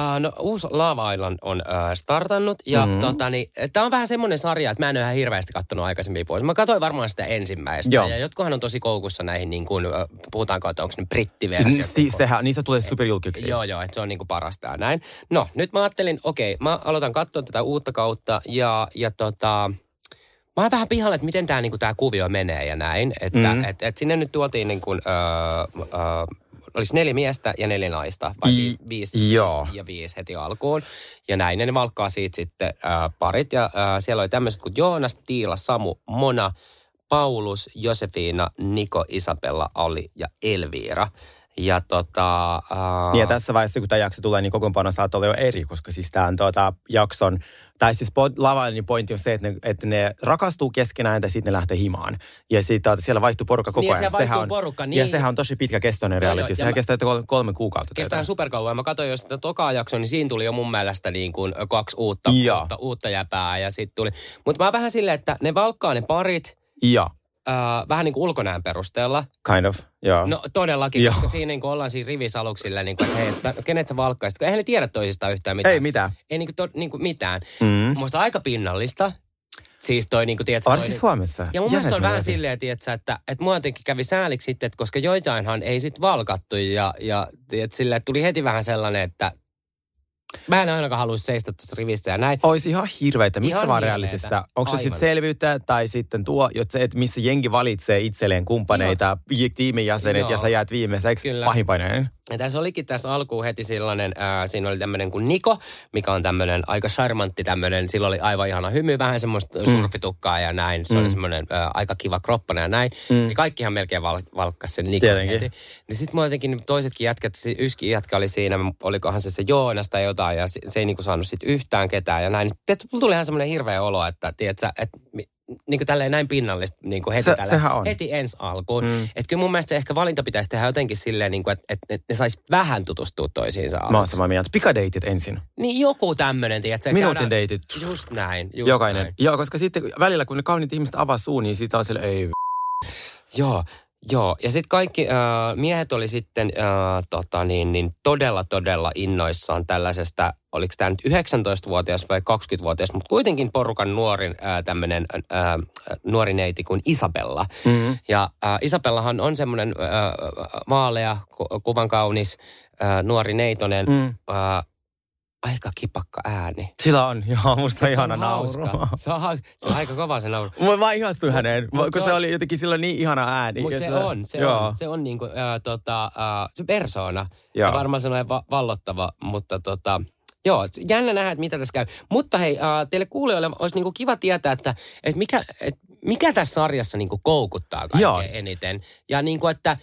Uh, no, uusi Lava Island on uh, startannut ja Mhm. mm. tota, niin, tämä on vähän semmoinen sarja, että mä en ole ihan hirveästi katsonut aikaisemmin vuosia. Mä katsoin varmaan sitä ensimmäistä Joo. ja jotkuhan on tosi koukussa näihin, niin kuin, uh, puhutaanko, että onko ne brittiversiot. Si- sehän, niistä tulee superjulkiksi. Joo, joo, että se on niinku parasta ja näin. No, nyt mä ajattelin, okei, mä aloitan katsoa tätä uutta kautta ja, ja tota, mä oon vähän pihalla, että miten tämä niinku, tää kuvio menee ja näin. Että Mhm. mm. et, et sinne nyt tuotiin niin kuin, öö, öö, olisi neljä miestä ja neljä naista, vai I- viisi, viisi, joo. viisi ja viisi heti alkuun. Ja näin, ja ne valkkaa siitä sitten öö, parit. Ja öö, siellä oli tämmöiset kuin Joonas, Tiila, Samu, Mona, Paulus, Josefina, Niko, Isabella, Ali ja Elviira. Ja tota... Niin ja tässä vaiheessa, kun tämä jakso tulee, niin kokoonpano saattaa olla jo eri, koska siis tämän tuota, jakson, tai siis Lavailin pointti on se, että ne, että ne rakastuu keskenään ja sitten ne lähtee himaan. Ja sitten tuota, siellä vaihtuu porukka koko Niin, ajan. siellä vaihtuu on, porukka, Ja niin. sehän on tosi pitkäkestoinen Joo, reality. joo, ja Sehän mä- kestää kolme, kuukautta. Kestää superkauan. Mä katsoin jo sitä tokaa jaksoa, niin siinä tuli jo mun mielestä niin kuin kaksi uutta, uutta, uutta jäpää ja sitten tuli. Mutta mä oon vähän silleen, että ne valkkaa ne parit Ja, äh, vähän niin kuin ulkonäön perusteella. kind of, joo. No todellakin, Joo. koska siinä niin kuin ollaan siinä rivisaluksilla, niin kuin, että hei, että kenet sä valkkaisit. Eihän ne tiedä toisistaan yhtään mitään. Ei mitään. Ei niin kuin, to, niin kuin mitään. Mm. Musta aika pinnallista. Siis toi niin kuin, tiedätkö, Varsinkin toi, Suomessa. ja mun mielestä on vähän silleen, tiedätkö, että, että mua jotenkin kävi sääliksi sitten, että koska joitainhan ei sit valkattu ja, ja tiedätkö, että tuli heti vähän sellainen, että mä en ainakaan haluaisi seistä tuossa rivissä ja näin. Olisi ihan hirveitä. Missä Ihan vaan realitissa? Onko se sitten selvyyttä tai sitten tuo, että missä jengi valitsee itselleen kumppaneita, tiimin jäsenet ja sä jäät viimeiseksi Kyllä. Ja tässä olikin tässä alkuun heti sellainen, ää, siinä oli tämmöinen kuin Niko, mikä on tämmöinen aika charmantti tämmöinen, sillä oli aivan ihana hymy, vähän semmoista surfitukkaa ja näin. Se mm. oli semmoinen ää, aika kiva kroppana ja näin. Mm. Ja kaikkihan melkein val, valkkas sen Nikon Tietenkin. heti. Niin sitten mua jotenkin toisetkin jätkät, yski jätkä oli siinä, olikohan se se Joonas tai jotain, ja se, se ei niinku saanut sit yhtään ketään ja näin. Sitten tuli ihan semmoinen hirveä olo, että tiedätkö, että niin kuin tälleen näin pinnallista niin kuin heti, Se- tällä, on. heti ensi alkuun. Mm. Että kyllä mun mielestä se ehkä valinta pitäisi tehdä jotenkin silleen, niin kuin, että, että, että ne sais vähän tutustua toisiinsa Mä oon samaa mieltä. Pikadeitit ensin. Niin joku tämmöinen, tiedätkö? Minuutin käydään- deitit. Just näin, just Jokainen. näin. Joo, koska sitten välillä kun ne kauniit ihmiset avaa suun, niin siitä on sille, ei Joo, joo. Ja sitten kaikki äh, miehet oli sitten äh, tota niin, niin todella, todella innoissaan tällaisesta, oliko tämä nyt 19-vuotias vai 20-vuotias, mutta kuitenkin porukan nuorin äh, tämmöinen äh, nuori neiti kuin Isabella. Mm-hmm. Ja äh, Isabellahan on semmoinen äh, vaalea, ku- kuvan kaunis, äh, nuori neitonen, Mm. äh, aika kipakka ääni. Sillä on, joo, musta on Se ihana nauru. Se on, se on aika kova se nauru. Mä, mä ihastuin häneen, Mut kun se se, on- oli jotenkin sillä niin ihana ääni. Mutta se sillä- on, se joo. on, se on niinku, äh, tota, äh, se persoona. Joo. Ja varmaan sellainen va- vallottava, mutta tota, joo, jännä nähdä, että mitä tässä käy. Mutta hei, äh, teille kuulijoille olisi niinku kiva tietää, että, että mikä, et, mikä tässä sarjassa niinku koukuttaa kaikkein Joo. eniten. Ja niinku, että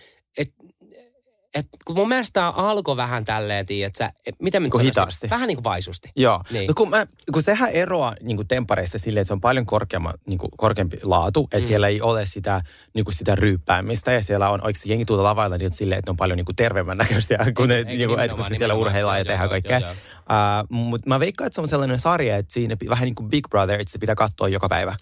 et kun mun mielestä tämä alkoi vähän tälleen, että sä, et, miten mä nyt Kun sanoisin? hitaasti. Vähän niin kuin vaisusti. Joo. Niin. Niin. No kun, mä, kun sehän eroaa niin kuin tempareissa silleen, että se on paljon korkeamma, niin kuin korkeampi laatu. Että mm. siellä ei ole sitä, niin kuin sitä ryyppäämistä. Ja siellä on oikeasti jengi tuolla lavailla niin silleen, että ne on paljon niin kuin terveemmän näköisiä. Kun ne, niin kuin, että koska siellä urheillaan ja tehdään kaikkea. Uh, Mutta mä veikkaan, että se on sellainen sarja, että siinä vähän niin kuin Big Brother, että se pitää katsoa joka päivä.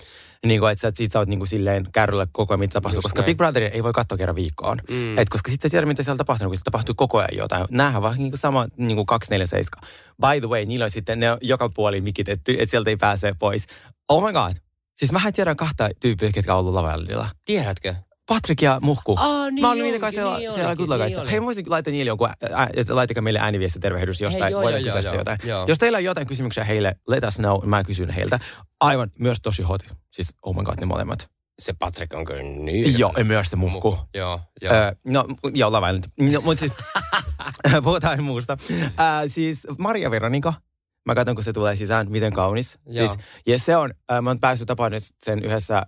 Niin kuin, että sä, sit sä oot niin kuin silleen kärryllä koko ajan, mitä tapahtuu. Just koska näin. Big Brother ei voi katsoa kerran viikkoon. Mm. Et koska sitten sä tiedät, mitä siellä tapahtuu, kun siellä tapahtuu koko ajan jotain. Nämähän vaan niin kuin sama niin kuin 247. By the way, niillä on sitten ne on joka puoli mikitetty, että sieltä ei pääse pois. Oh my god. Siis mähän tiedän kahta tyyppiä, ketkä on ollut lavalla. Tiedätkö? Patrik ja Muhku. Aa, niin Mä olin onkin, kanssa siellä, niin siellä Goodluckissa. niin Hei, mä voisin laittaa niille jonkun, ä, että laittakaa meille ääniviesti tervehdys jostain. joo, Voidaan joo, joo, joo, jotain. joo. Jos teillä on jotain kysymyksiä heille, let us know. Mä kysyn heiltä. Aivan, myös tosi hot. Siis, oh my god, ne molemmat. Se Patrick on kyllä niin. Joo, ja myös se Muhku. Joo, joo. Öö, no, joo, lavailla nyt. No, mutta siis, puhutaan muusta. Äh, siis Maria Veronika, mä katson, kun se tulee sisään, miten kaunis. Joo. Siis, ja se on, äh, mä oon päässyt tapaan sen yhdessä,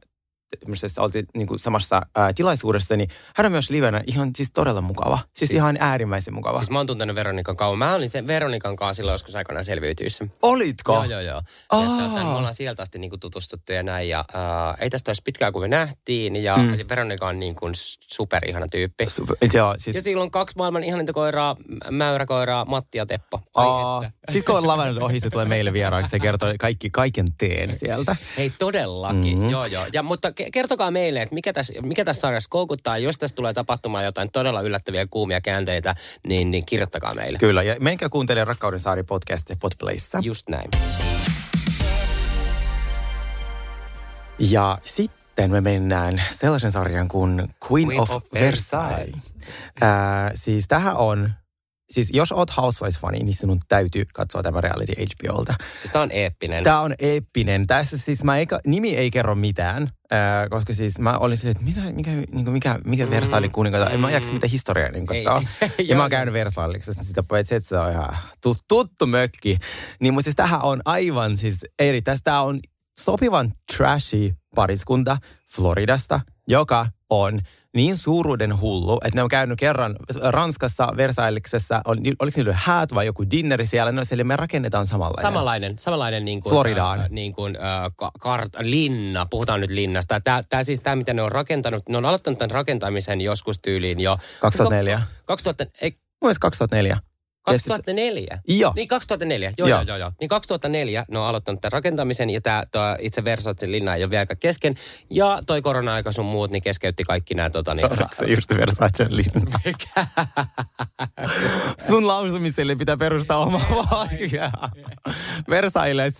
oltiin niin kuin samassa äh, tilaisuudessa, niin hän on myös livenä ihan siis todella mukava. Siis, Siis- ihan äärimmäisen mukava. Siis mä oon tuntenut Veronikan kauan. Mä olin sen Veronikan kanssa silloin joskus aikanaan selviytyissä. Olitko? Joo, joo, joo. Aa. Ja, tota, me ollaan sieltä asti niin kuin tutustuttu ja näin. Ja, ää, ei tästä olisi pitkään, kun me nähtiin. Ja Mm. mm. Veronika on niin kuin superihana tyyppi. Super, joo, siis... Ja sillä on kaksi maailman ihaninta koiraa, mäyräkoiraa, Matti ja Teppo. Ai. Sitten kun on lavannut ohi, se tulee meille vieraaksi. Se kertoo kaikki, kaiken teen sieltä. Hei todellakin, mm-hmm. joo joo. Ja, mutta kertokaa meille, että mikä tässä, mikä tässä sarjassa koukuttaa. Jos tässä tulee tapahtumaan jotain todella yllättäviä kuumia käänteitä, niin, niin kirjoittakaa meille. Kyllä, ja menkää kuuntelemaan Rakkauden saari podcast Podplayssa. Just näin. Ja sitten me mennään sellaisen sarjan kuin Queen, Queen of, of Versailles. Versailles. Ää, siis tähän on, siis jos oot Housewives-fani, niin sinun täytyy katsoa tämä reality HBOlta. Siis tää on eeppinen. Tämä on eeppinen. Tässä siis mä eikä, nimi ei kerro mitään, ää, koska siis mä olin silleen, että mitä, mikä, niin mikä, mikä Versailles kuningatar. En mä jaksa mitä historiaa niin Ei, katsoa. ei, ja mä oon käynyt Versaillesissa, sitä paitsi, että se on ihan tuttu, tuttu mökki. Niin mutta siis tähän on aivan siis eri. Tästä on sopivan trashy pariskunta Floridasta, joka on niin suuruuden hullu, että ne on käynyt kerran Ranskassa, Versaillesissa, on, oliko niillä häät vai joku dinneri siellä, no siellä me rakennetaan samanlainen. Samanlainen, samanlainen niin kuin, Floridaan. Äh, niin kuin, äh, ka- kart, linna, puhutaan nyt linnasta. Tämä, tämä siis tämä, mitä ne on rakentanut, ne on aloittanut tämän rakentamisen joskus tyyliin jo. 2004. 2000, ei, Mun mielestä 2004. Ja sit- 2004? Joo. Niin 2004, joo, Joo. joo, joo, joo. Niin 2004 ne on aloittanut tämän rakentamisen ja tämä toi itse Versace linna ei ole vielä kesken. Ja toi korona-aika sun muut, niin keskeytti kaikki nämä tota, niin, Sanoiko se just Versace linna? Sun lausumiselle pitää perustaa oma vasia. Versailles.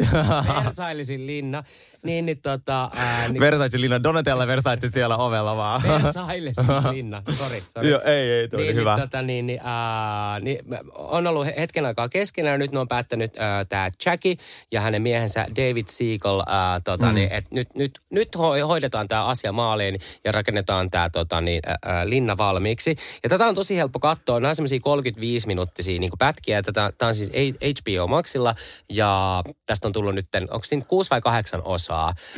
Versailesin linna. Niin, niin tota... Ää, niin, Versace linna. Donatella Versace siellä ovella vaan. Versailesin linna, sori, sori. Joo, ei, ei, toi niin, hyvä. Niin, tota, niin, niin, ää, niin, on ollut hetken aikaa keskenään ja nyt ne on päättänyt tämä Jackie ja hänen miehensä David Siegel, ää, tota, mm. niin, että nyt, nyt, nyt ho- hoidetaan tämä asia maaliin ja rakennetaan tämä tota, niin, ää, linna valmiiksi. Ja tätä on tosi helppo katsoa. Nämä on semmoisia 35-minuuttisia niin pätkiä. Tätä, tämä on siis HBO Maxilla ja tästä on tullut nyt, onko siinä kuusi vai kahdeksan osaa.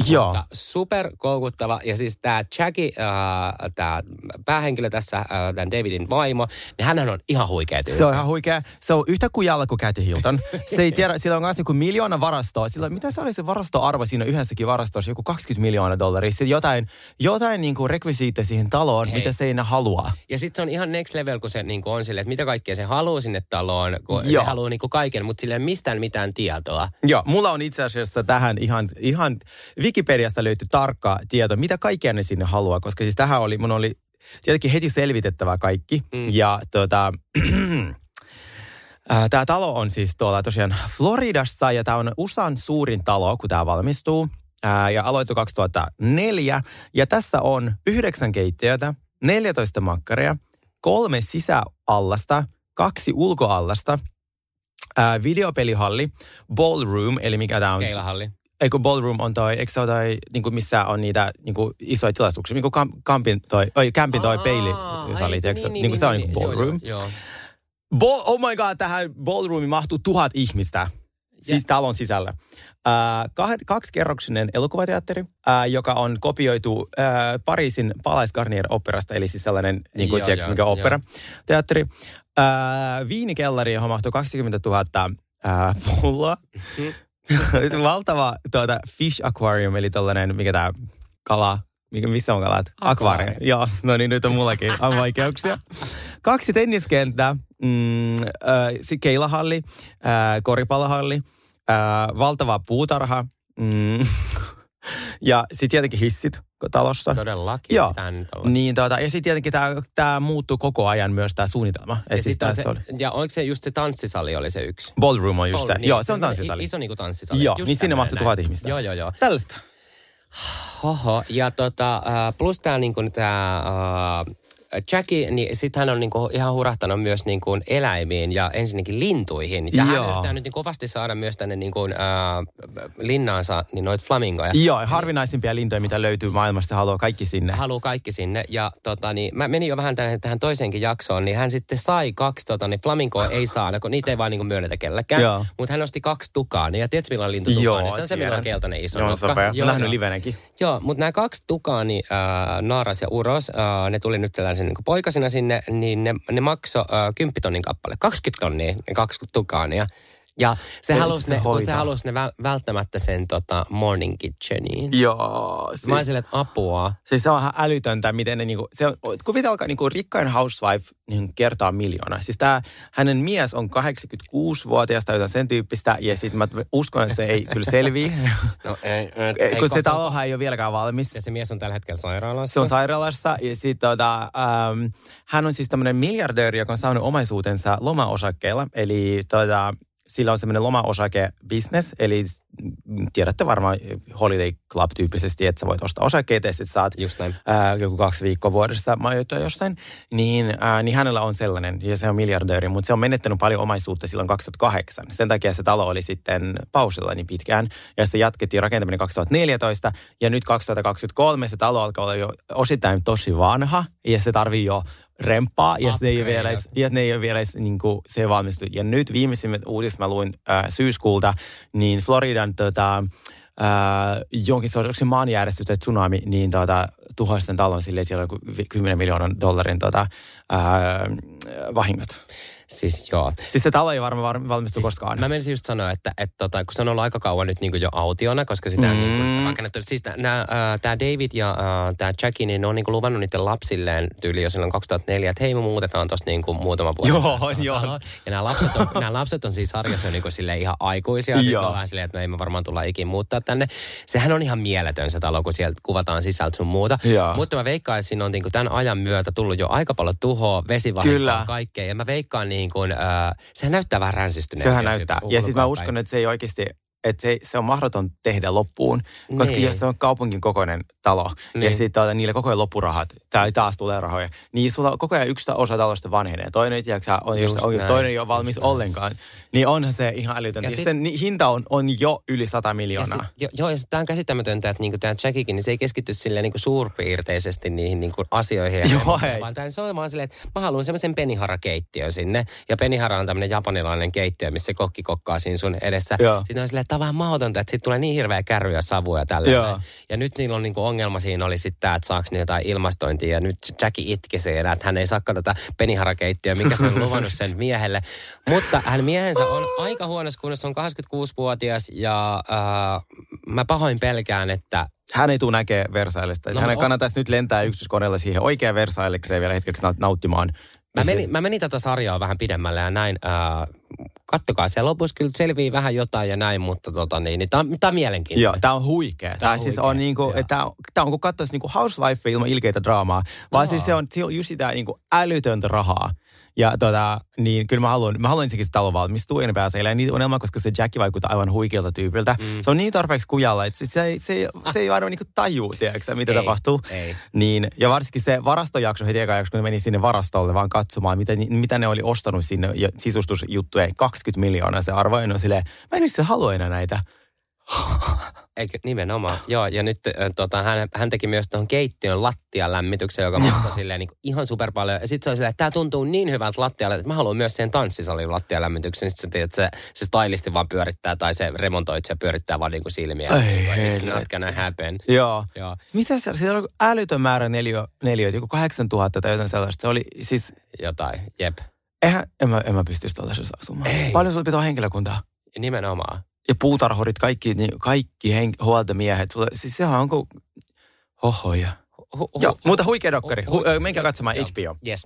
Joo. Mutta super koukuttava. Ja siis tämä Jackie, äh, tämä päähenkilö tässä, äh, tämän Davidin vaimo, niin hänhän on ihan huikea tyyppi. Se on ihan huikea. Se on yhtä kujalla kuin Kathy Hilton. Se ei tiedä, sillä on myös niin miljoona varastoa. Sillä, mitä se oli se varastoarvo siinä yhdessäkin varastossa? Joku 20 miljoonaa dollaria. Sitten jotain, jotain niin kuin rekvisiitteja siihen taloon, Hei. mitä se enää halua. Ja sitten se on ihan next level, kun se niin kuin on silleen, että mitä kaikkea se haluaa sinne taloon. Kun Joo. se haluaa niin kuin kaiken, mutta sille mistään mitään tietoa. Joo, mulla on itse asiassa tähän ihan, ihan Wikipediasta löytyy tarkka tieto, mitä kaikkea ne sinne haluaa, koska siis tähän oli, mun oli tietenkin heti selvitettävä kaikki. Mm. Ja tota, tämä talo on siis tuolla tosiaan Floridassa ja tämä on USAn suurin talo, kun tämä valmistuu. Ää, ja aloittui 2004 ja tässä on yhdeksän keittiötä, 14 makkaria, kolme sisäallasta, kaksi ulkoallasta, ää, videopelihalli, ballroom, eli mikä tämä on? Keilahalli. Eikö ballroom on toi, eikö se ole toi, niin missä on niitä niin kuin isoja tilaisuuksia, niin kuin kam, kampin toi, oi, campin toi Aa, peilisali, ai, tiedätkö? niin, Niin, niin, kuin se on niin, niin kuin niin, ballroom. Joo, joo. Ball, oh my god, tähän ballroomiin mahtuu tuhat ihmistä. siis talon sisällä. Äh, kaksikerroksinen elokuvateatteri, äh, joka on kopioitu äh, Pariisin Palais Garnier-operasta, eli siis sellainen, niin kuin tiedätkö, mikä joo. opera-teatteri. Äh, viinikellari, johon mahtui 20 000 äh, pulloa. Valtava tuota, fish aquarium, eli tällainen, mikä tämä kala, mikä, missä on kalat? Akvaarium. Joo, no niin nyt on mullakin on vaikeuksia. Kaksi tenniskenttää, mm, äh, keilahalli, äh, koripallohalli, äh, valtava puutarha mm, ja sitten tietenkin hissit talossa. Todellakin. Joo. Niin, tuota, ja sitten tietenkin tämä tää muuttuu koko ajan myös tämä suunnitelma. Ja, Et siis se, oli. ja oliko se just se tanssisali oli se yksi? Ballroom on just Ball- se. niin, Joo, se on semmoinen tanssisali. Iso niinku tanssisali. Joo, Just niin sinne näin. tuhat ihmistä. Joo, joo, joo. Tällaista. Hoho, ja tota, äh, plus tämä niinku, tää, äh, Jackie, niin sitten hän on niinku ihan hurahtanut myös niinku eläimiin ja ensinnäkin lintuihin. Ja hän Joo. yrittää nyt niinku kovasti saada myös tänne niinku, äh, linnaansa niin noita flamingoja. Joo, harvinaisimpia lintuja, mitä löytyy maailmasta, haluaa kaikki sinne. Haluaa kaikki sinne. Ja tota, niin, mä menin jo vähän tähän, tähän toiseenkin jaksoon, niin hän sitten sai kaksi, tota, niin flamingoa ei saada, kun niitä ei vaan niinku myönnetä kellekään. Mutta hän nosti kaksi tukaania. Ja tiedätkö, millainen lintu Joo, tukaani? Se on se, millä on tiedän. keltainen iso Joo, nokka. Joo, nähnyt livenäkin. Joo, mutta nämä kaksi tukaani, äh, Naaras ja Uros, äh, ne tuli nyt tällaisen niin poikasina sinne, niin ne, ne maksoi äh, 10 tonnin kappale. 20 tonnia, ne kaksi tukaania. Ja se Ei halusi ne, se se halusi ne väl, välttämättä sen tota, morning kitcheniin. Joo, Siis. Mä olin silleen, että apua. Siis se on ihan älytöntä, miten ne niinku, se on, kuvitelkaa niinku rikkain housewife niin kertaa miljoona. Siis tää, hänen mies on 86-vuotias tai jotain sen tyyppistä, ja sit mä uskon, että se ei kyllä selviä. No ei, ei, ei, kun se koska- talohan ei ole vieläkään valmis. Ja se mies on tällä hetkellä sairaalassa. Se on sairaalassa ja sit, tota, ähm, hän on siis tämmöinen miljardööri, joka on saanut omaisuutensa lomaosakkeilla. Eli tota, sillä on semmoinen lomaosake-business, eli tiedätte varmaan Holiday Club-tyyppisesti, että sä voit ostaa osakkeita ja sit saat Just näin. ää, joku kaksi viikkoa vuodessa majoittua jossain, niin, ää, niin hänellä on sellainen, ja se on miljardööri, mutta se on menettänyt paljon omaisuutta silloin 2008. Sen takia se talo oli sitten pausilla niin pitkään, ja se jatkettiin rakentaminen 2014, ja nyt 2023 se talo alkaa olla jo osittain tosi vanha, ja se tarvii jo rempaa, ja se ei ole vielä, edes- ja ne ei ole vielä edes, niin kuin, se ei valmistu. Ja nyt viimeisimmät uutiset mä luin ää, syyskuulta, niin Floridan tota, ää, jonkin sortin maanjärjestys tai tsunami, niin tota, tuhosi sen talon silleen, siellä on joku vi- 10 miljoonan dollarin tota, ää, vahingot. Siis joo. Siis se talo ei varmaan var- valmistu siis, koskaan. Mä menisin just sanoa, että, että tota, kun se on ollut aika kauan nyt niin kuin jo autiona, koska sitä on Mm. niin kuin rakennettu. Siis tämä David ja äh, tämä Jackie, niin ne on niin kuin luvannut niiden lapsilleen tyyli jo silloin 2004, että hei me muutetaan tosta niin kuin muutama vuosi. Joo, joo. taloon. Ja nämä lapset on, nämä lapset on siis sarjassa niin kuin silleen ihan aikuisia. Sitten Joo. on vähän silleen, että me ei me varmaan tulla ikin muuttaa tänne. Sehän on ihan mieletön se talo, kun sieltä kuvataan sisältä sun muuta. Joo. Mutta mä veikkaan, että siinä on niin kuin tämän ajan myötä tullut jo aika paljon tuhoa, vesivahinkoa, kaikkea. Ja mä veikkaan niin kuin, äh, sehän näyttää vähän ränsistyneeltä. Sehän näyttää. Ja sitten mä uskon, että se ei oikeasti, että se, se on mahdoton tehdä loppuun. Koska Niin. jos se on kaupunkin kokoinen talo niin. ja sitten niillä koko ajan loppurahat, tai taas tulee rahoja, niin sulla koko ajan yksi osa talosta vanhenee. Toinen, tiedätkö, on, jos, Just on, toinen ei ole valmis ollenkaan. Niin onhan se ihan älytöntä. Ja Ja sit- sen hinta on, on jo yli 100 Ja miljoonaa. sit, jo, joo, ja tämä on käsittämätöntä, että niinku tämä Jackikin, niin se ei keskity silleen niinku suurpiirteisesti niihin niinku asioihin. Ja Joo, ei. Vaan se on vaan silleen, että mä haluan semmoisen penihara-keittiön sinne. Ja penihara on tämmöinen japanilainen keittiö, missä se kokki kokkaa siinä sun edessä. Joo. Sitten on silleen, että on vähän mahdotonta, että siitä tulee niin hirveä kärry ja savu ja Joo. Ja nyt niillä on niinku ongelma siinä oli sitten tämä, että saako ne jotain ilmastointia. Ja nyt Jackie itki siinä, että hän ei saakka tätä penihara-keittiöä, mikä se on luvannut sen miehelle. Mutta hän miehensä on aika huonossa kunnossa, on 26-vuotias ja äh, mä pahoin pelkään, että Hän ei tule näkee Versaillesta. No, Hänen on- kannattaisi nyt lentää yksityiskoneella siihen oikeaan Versaillekseen vielä hetkeksi naut- nauttimaan. Mä menin, mä menin tätä sarjaa vähän pidemmälle ja näin. Äh, kattokaa, siellä lopussa kyllä selvii vähän jotain ja näin, mutta tota niin, niin tää, on- tää on mielenkiintoinen. Joo, tää on huikea. Tää, on siis on niinku, tää, on- tää on kun katsoisi niinku housewife ilman ilkeitä draamaa, vaan Joo. siis se on, se on just sitä niinku älytöntä rahaa. Ja tota, niin kyllä mä haluan, mä haluan ensinnäkin se talo valmistua ja ne pääsee elämään niitä unelmaa, koska se Jackie vaikuttaa aivan huikealta tyypiltä. Mm. Se on niin tarpeeksi kujalla, että se, se, ei- se, se ei varmaan niinku tajuu, tiedätkö, mitä Ei, tapahtuu. ei. Niin, ja varsinkin se varastojakso heti eka jakso, kun ne meni sinne varastolle vaan katsomaan, mitä, mitä ne oli ostanut sinne ja sisustusjuttuja. 20 miljoonaa se arvo, ja ne on silleen, mä en itse halua enää näitä. Eikö, nimenomaan, joo. Ja nyt tota, hän, hän teki myös tuohon keittiön lattian lämmityksen, joka maksoi silleen niin ihan super paljon. Ja sitten se oli silleen, että tämä tuntuu niin hyvältä lattialle, että mä haluan myös siihen tanssisalin lattian lämmityksen. Sitten se, se, se stylisti vaan pyörittää tai se remontoitsija pyörittää vaan niin kuin silmiä. Ei Niin gonna happen. Joo. Joo. Mitä se, siellä on älytön määrä neliö, neliöitä, joku 8000 tai jotain sellaista. Se oli siis, Jotain, jep. eihän, en mä, en mä pystyisi tuollaisessa asumaan. Ei. Paljon sulla pitää henkilökuntaa? Nimenomaan. Ja puutarhurit, kaikki, niin kaikki hen, huoltomiehet. Siis sehän on kuin hohoja. Hu, hu, Joo, mutta huikea dokkari. hu- Hu, menkää katsomaan joo. HBO. Yes.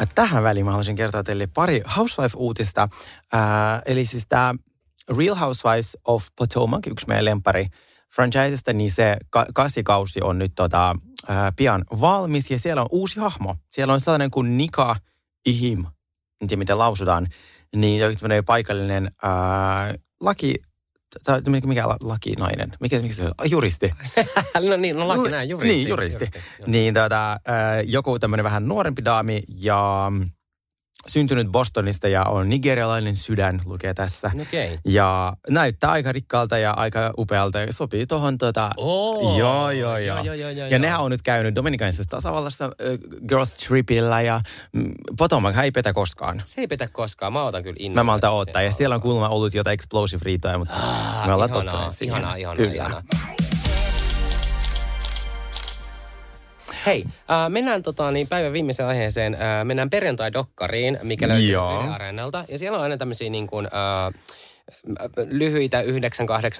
Ä, Tähän väliin mä haluaisin kertoa teille pari Housewife-uutista. Ää, eli siis tämä Real Housewives of Potomac, yksi meidän lempari franchisesta, niin se ka- kasikausi on nyt tota, ää, pian valmis ja siellä on uusi hahmo. Siellä on sellainen kuin Nika Ihim, en tiedä miten lausutaan, niin joku tämmöinen paikallinen ää, laki, tai mikä la- lakinainen, mikä, mikä se on, juristi. no niin, no laki näin, juristi. Niin, juristi. joo. Niin tota, äh, joku tämmöinen vähän nuorempi daami ja mm, syntynyt Bostonista ja on nigerialainen sydän, lukee tässä. Okay. Ja näyttää aika rikkaalta ja aika upealta ja sopii tuohon tota... Oh. Joo, joo, joo. Joo, joo, joo, joo, ja joo. nehän on nyt käynyt Dominikanisessa tasavallassa äh, Girls Tripillä ja mm, Potomac ei petä koskaan. Se ei petä koskaan. Mä otan kyllä Mä innolla. malta odottaa. Ja siellä on kuulemma ollut jotain explosive riitoja, mutta Ah, me ollaan ihanaa, tottuneet siihen. Ihanaa, ihanaa, Kyllä. ihanaa. Hei, äh, mennään tota, niin päivän viimeiseen aiheeseen. Äh, mennään perjantai-dokkariin, mikä löytyy. Yle Areenalta. Ja siellä on aina tämmöisiä niin kuin, äh, lyhyitä 9-8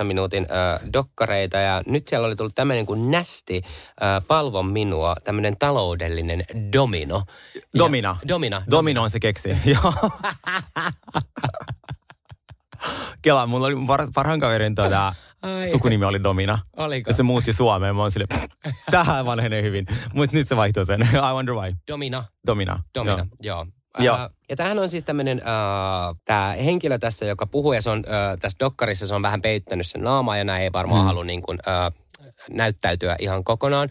minuutin äh, dokkareita. Ja nyt siellä oli tullut tämmöinen kuin Nästi, äh, palvon minua, tämmöinen taloudellinen domino. Ja- Domina. Domina. Domino on se keksi. Joo. Kela, mulla oli par, parhaan kaverin tuota, Ai. sukunimi oli Domina. Oliko? Ja se muutti Suomeen. Mä oon sille, tähän vanhenee hyvin. Mutta nyt se vaihtoi sen. I wonder why. Domina. Domina. Domina, Joo. joo. Joo. Äh, ja tämähän on siis tämmöinen, äh, tämä henkilö tässä, joka puhuu, ja se on äh, tässä dokkarissa, se on vähän peittänyt sen naamaa, ja näin ei varmaan hmm. halua niin kuin, äh, näyttäytyä ihan kokonaan.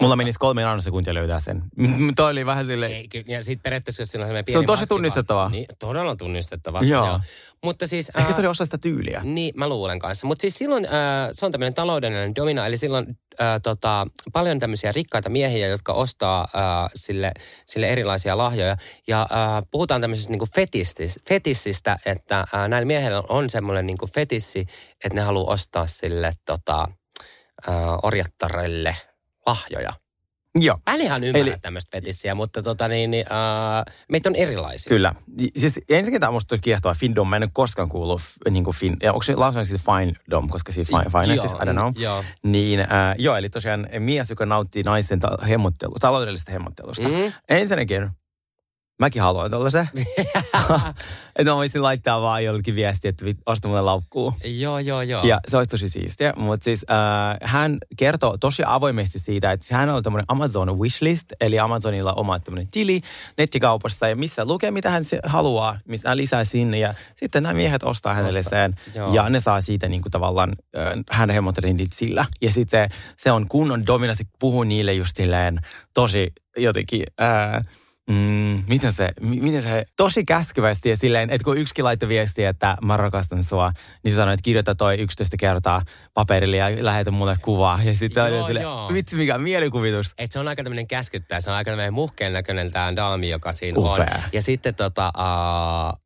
Mulla menisi kolme nanosekuntia löytää sen. Toi oli vähän sille, Ei, kyllä, ja sitten periaatteessa, jos sillä on semmoinen Se on pieni tosi maski tunnistettavaa. Niin, todella tunnistettava. Joo. Mutta siis... ehkä äh, se oli osa sitä tyyliä. Niin, mä luulen kanssa. Mutta siis silloin äh, se on tämmöinen taloudellinen domina, eli silloin äh, tota, paljon tämmöisiä rikkaita miehiä, jotka ostaa äh, sille, sille erilaisia lahjoja. Ja äh, puhutaan tämmöisestä niinku fetissis, fetissistä, että äh, näillä miehillä on semmoinen niinku fetissi, että ne haluaa ostaa sille tota, äh, orjattarelle lahjoja. Joo. Mä en ihan ymmärrä Eli- tämmöistä fetissiä, mutta tota niin, niin, äh, meitä on erilaisia. Kyllä. Siis ensinnäkin tämä on musta tosi kiehtova. Findom, mä en ole koskaan kuullut niin kuin fin, ja onko se lausunut siis Findom, koska siinä fine, finances, I don't know. Joo. Niin, äh, joo, eli tosiaan mies, joka nauttii naisen ta- hemmottelu, taloudellisesta hemmottelusta. Mm. Ensinnäkin, mäkin haluan tollasen. että mä voisin laittaa vaan jollekin viestiä, että osta mulle laukkuu. Joo, joo, joo. Ja se olisi tosi siistiä. Mutta siis äh, hän kertoo tosi avoimesti siitä, että hän on tämmöinen Amazon wishlist, eli Amazonilla on oma tämmöinen tili nettikaupassa ja missä lukee, mitä hän haluaa, missä hän lisää sinne. Ja sitten nämä miehet ostaa hänelle sen Joo. ja ne saa siitä niin kuin tavallaan, äh, hän hemmottelee niitä sillä. Ja sitten se, se on kunnon domina, se puhuu niille just silleen tosi jotenkin... Äh, Mm, miten se, mi- miten se, tosi käskyvästi ja silleen, että kun yksikin laittoi viestiä, että mä rakastan sua, niin se sanoi, että kirjoita toi 11 kertaa paperille ja lähetä mulle kuvaa. Ja sitten se Joo, oli silleen, joo. vitsi mikä mielikuvitus. Et se on aika tämmöinen käskyttäjä, se on aika tämmöinen muhkeen näköinen tämä daami, joka siinä Upea. on. Ja sitten tota, uh,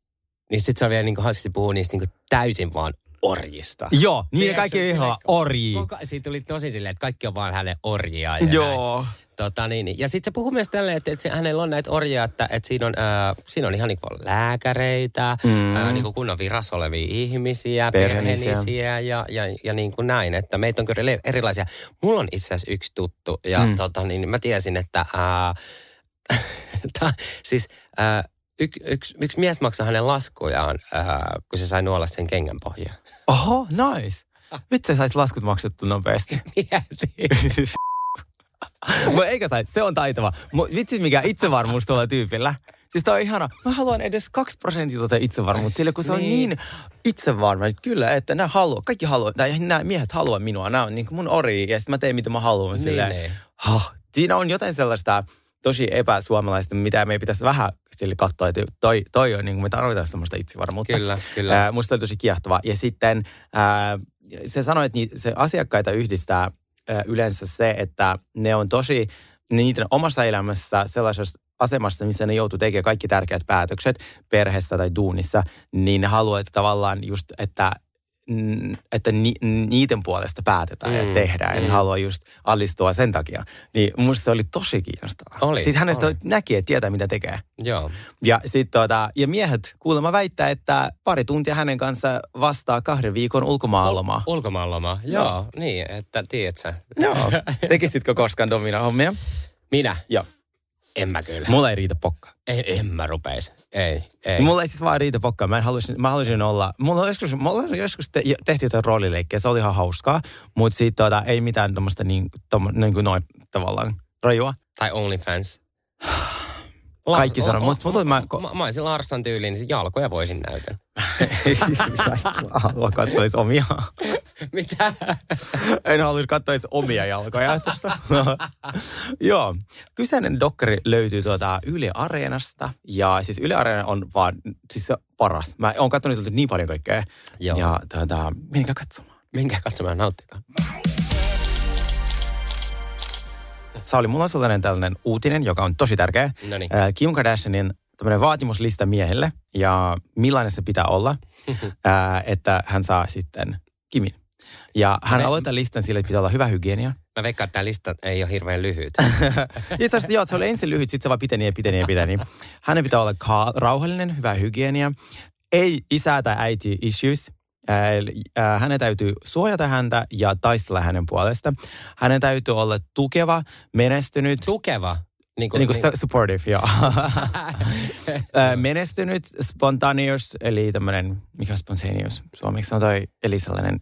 niin sitten se on vielä niin kuin hauskasti puhuu niistä niin kuin täysin vaan orjista. Joo, niin kaikki ihan orjii. Koko, siitä tuli tosi silleen, että kaikki on vaan hänen orjia. Ja näin. Tota, niin, niin. Ja sitten se puhuu myös tälleen, että, että hänellä on näitä orjia, että, että siinä, on, äh, siinä on ihan niin kuin lääkäreitä, Mm. äh, niin kuin kunnon virassa olevia ihmisiä, Perheellisiä. ja, ja, ja niin kuin näin. Että meitä on kyllä eri- erilaisia. Mulla on itse asiassa yksi tuttu ja Mm. tota, niin mä tiesin, että äh, tää, siis äh, yksi yks, yksi mies maksoi hänen laskujaan, äh, kun se sai nuolla sen kengän pohjaan. Oho, nice. Vitsi sais laskut maksettu nopeasti. Mieti. Mutta eikä sai, se on taitava. Mut vitsi mikä itsevarmuus tuolla tyypillä. Siis tää on ihana. Mä haluan edes 2 prosenttia tuota itsevarmuutta sille, kun se on Niin. niin itsevarma. Että kyllä, että nämä haluaa, kaikki haluaa, tai nämä miehet haluaa minua. Nämä on niin kuin mun ori ja sitten mä teen mitä mä haluan. Niin, silleen, niin. "Hah." Siinä on jotain sellaista tosi epäsuomalaista, mitä me pitäisi vähän sille katsoa, että toi, toi on niin kuin me tarvitaan semmoista itsevarmuutta. Kyllä, kyllä. Ää, musta oli tosi kiehtova. Ja sitten ää, se sanoi, että ni- se asiakkaita yhdistää ää, yleensä se, että ne on tosi niiden omassa elämässä sellaisessa asemassa, missä ne joutuu tekemään kaikki tärkeät päätökset perheessä tai duunissa, niin ne haluaa että tavallaan just, että että ni, niiden puolesta päätetään mm, ja tehdään. Ja ne mm. haluaa just alistua sen takia. Niin musta se oli tosi kiinnostavaa. Oli, Sitten hänestä oli. näki, että tietää mitä tekee. Joo. Ja, sit tota, ja miehet kuulemma väittää, että pari tuntia hänen kanssa vastaa kahden viikon ulkomaanlomaa. Ulkomaanloma. Joo. Joo. Niin, että tiedät sä. Joo. Tekisitkö koskaan domina hommia? Minä? Joo. En mä kyllä. Mulla ei riitä pokka. En, en mä rupeis. Ei, ei. Mulla ei siis vaan riitä pokkaa. Mä, en haluaisin, mä haluaisin olla... Mulla on joskus, mulla on joskus te, tehty jotain roolileikkejä. Se oli ihan hauskaa. Mutta siitä tota, ei mitään tommoista niin, tommo, niin kuin noin tavallaan rajua. Tai OnlyFans. Kaikki sanoo. Musta tuntuu, että mä- Mä, mä, mä olisin Larsan tyyliin, niin jalkoja voisin näytän. Haluan katsoa omia. Mitä? En haluaisi katsoa omia jalkoja tuossa. Joo. Kyseinen dokkari löytyy tuota Yle Areenasta. Ja siis Yle Areena on vaan siis se paras. Mä oon katsonut niin paljon kaikkea. Joo. Ja tuota, menkää katsomaan. Minkä katsomaan nauttikaa. Sauli, mulla on sellainen tällainen uutinen, joka on tosi tärkeä. Noniin. Ää, Kim Kardashianin tämmöinen vaatimuslista miehelle ja millainen se pitää olla, ää, että hän saa sitten Kimin. Ja hän Me- aloittaa listan sille, että pitää olla hyvä hygienia. Mä veikkaan, että tämä lista ei ole hirveän lyhyt. Itse asiassa joo, se oli ensin lyhyt, sitten se vaan piteni ja piteni ja piteni. Hänen pitää olla ka- rauhallinen, hyvä hygienia. Ei isä tai äiti issues. Eli, ää, Hänen täytyy suojata häntä ja taistella hänen puolesta. Hänen täytyy olla tukeva, menestynyt, Tukeva. Niin kuin, niin kuin su- supportive, joo. Ää, menestynyt, spontaneous, eli tämmöinen, mikä on spontaneous suomeksi on toi, eli sellainen,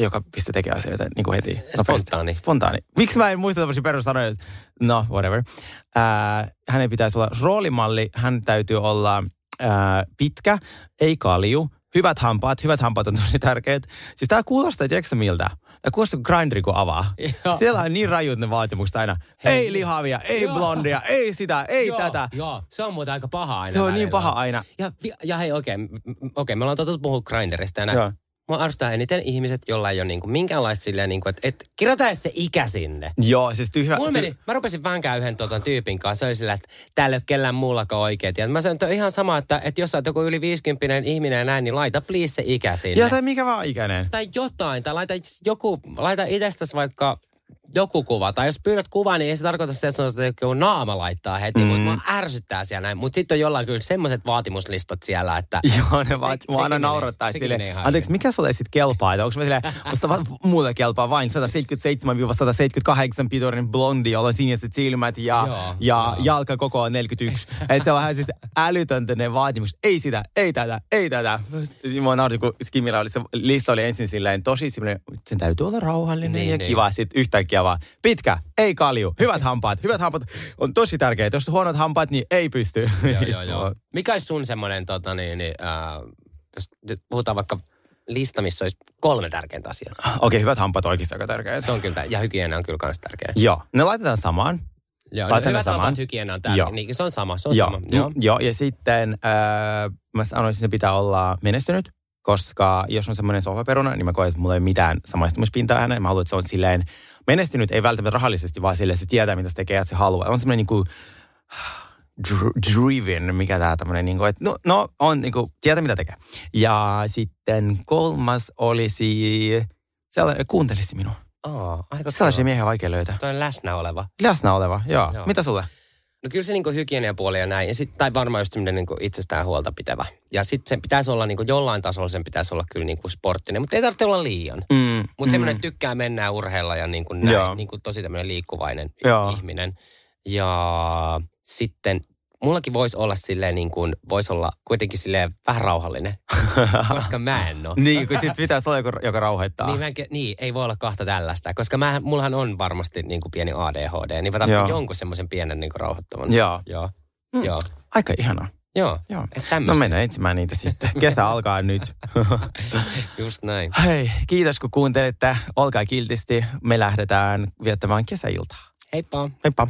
joka pystyy tekemään asioita niin kuin heti. Spontaani. Spontaani. Miksi mä en muista tämmöisiä perussanoja? No, whatever. Ää, hänen pitäisi olla roolimalli, hän täytyy olla ää, pitkä, ei kalju, hyvät hampaat, hyvät hampaat on tosi tärkeät. Siis tää kuulostaa, tiedätkö miltä? Tää kuulostaa grinderi kun avaa. Joo. Siellä on niin rajut ne vaatimukset aina. Hei. Ei lihavia, ei Joo. blondia, ei sitä, ei joo, tätä. Joo, se on muuten aika paha aina Se on niin välillä. paha aina. Ja, ja hei, okei, okay, okay, me ollaan totuttu puhua grinderista ja näin. Joo. Mua arvostaa eniten ihmiset, joilla ei ole niinku minkäänlaista silleen, niinku, että et, kirjoita edes se ikä sinne. Joo, siis tyhjä. Mulla meni, mä rupesin vänkää yhden tota tyypin kanssa. Se oli sillä, että täällä ei ole kellään muullakaan oikeet. Ja mä sanoin, että on ihan sama, että, että jos sä oot joku yli 50 ihminen ja näin, niin laita please se ikä sinne. Ja tai mikä vaan ikäinen. tai jotain, tai laita, joku, laita itsestäsi vaikka joku kuva. Tai jos pyydät kuvaa, niin ei se tarkoita sitä, että että joku naama laittaa heti, mm. mutta mua ärsyttää siellä näin. Mutta sitten on jollain kyllä semmoiset vaatimuslistat siellä, että... Joo, ne vaan, mua aina naurattaa sille. Anteeksi, mikä sulle sitten kelpaa? Että onko mä silleen, muuta kelpaa vain 177-178 pituinen blondi, jolla on siniset silmät ja, Joo, ja joo. jalka koko on 41. Että se on vähän siis älytöntä ne vaatimukset. Ei sitä, ei tätä, ei tätä. Siis Mua nauratti, kun Skimillä oli se lista oli ensin silleen tosi semmoinen, sen täytyy olla rauhallinen Niin, ja niin. kiva. Sitten yhtäkkiä vaan pitkä, ei kalju, hyvät hampaat. Hyvät hampaat on tosi tärkeitä. Jos on huonot hampaat, niin ei pysty. Joo, joo, joo. Mikä olisi sun semmoinen, tota, niin, niin, äh, jos puhutaan vaikka lista, missä olisi kolme tärkeintä asiaa. Okei, hyvät hampaat on oikeasti aika tärkeitä. Se on kyllä, ja hygienia on kyllä myös tärkeä. Joo, ne laitetaan samaan. Joo, Laitan ne hyvät samaan. hampaat, hygienia on tärkeä. Joo. Niin, se on sama, se on Joo, sama. joo. joo, ja sitten äh, mä sanoisin, että se pitää olla menestynyt, koska jos on semmoinen sohvaperuna, niin mä koen, että mulla ei ole mitään samaistumispintaa häneen. Mä haluan, että se on silleen menestynyt, ei välttämättä rahallisesti, vaan että se tietää, mitä se tekee ja se haluaa. On semmoinen dr- driven, mikä tää tämmöinen, niinku, että no, no on niinku, tietää mitä tekee. Ja sitten kolmas olisi, sellainen, kuuntelisi minua. Aika Sellaisia miehiä on vaikea löytää. Toi on läsnä oleva. Läsnä oleva, joo. Joo. Mitä sulle? No kyllä se niinku hygieniapuoli ja näin. Ja sit, tai varmaan just semmoinen niinku itsestään huolta pitävä. Ja sitten sen pitäisi olla niinku jollain tasolla, sen pitäisi olla kyllä niinku sporttinen. Mutta ei tarvitse olla liian. Mm, Mutta semmoinen, että tykkää mennä ja urheilla ja niin kuin Joo. näin, niin kuin tosi tämmöinen liikkuvainen Joo. ihminen. Ja sitten mullakin voisi olla silleen niin kuin, voisi olla kuitenkin silleen vähän rauhallinen, koska mä en ole. Niin, kun sit pitäisi olla joku, joka rauhoittaa. Niin, mä en, niin, ei voi olla kahta tällaista, koska mä, mullahan on varmasti niin kuin pieni ADHD, niin mä tarvitsen jonkun semmoisen pienen niin kuin rauhoittavan. Joo. Joo. Mm. Joo. Aika ihanaa. Joo. Joo. Et No mennään etsimään niitä sitten. Kesä alkaa nyt. Just näin. Hei, kiitos kun kuuntelitte. Olkaa kiltisti. Me lähdetään viettämään kesäiltaa. Heippa. Heippa.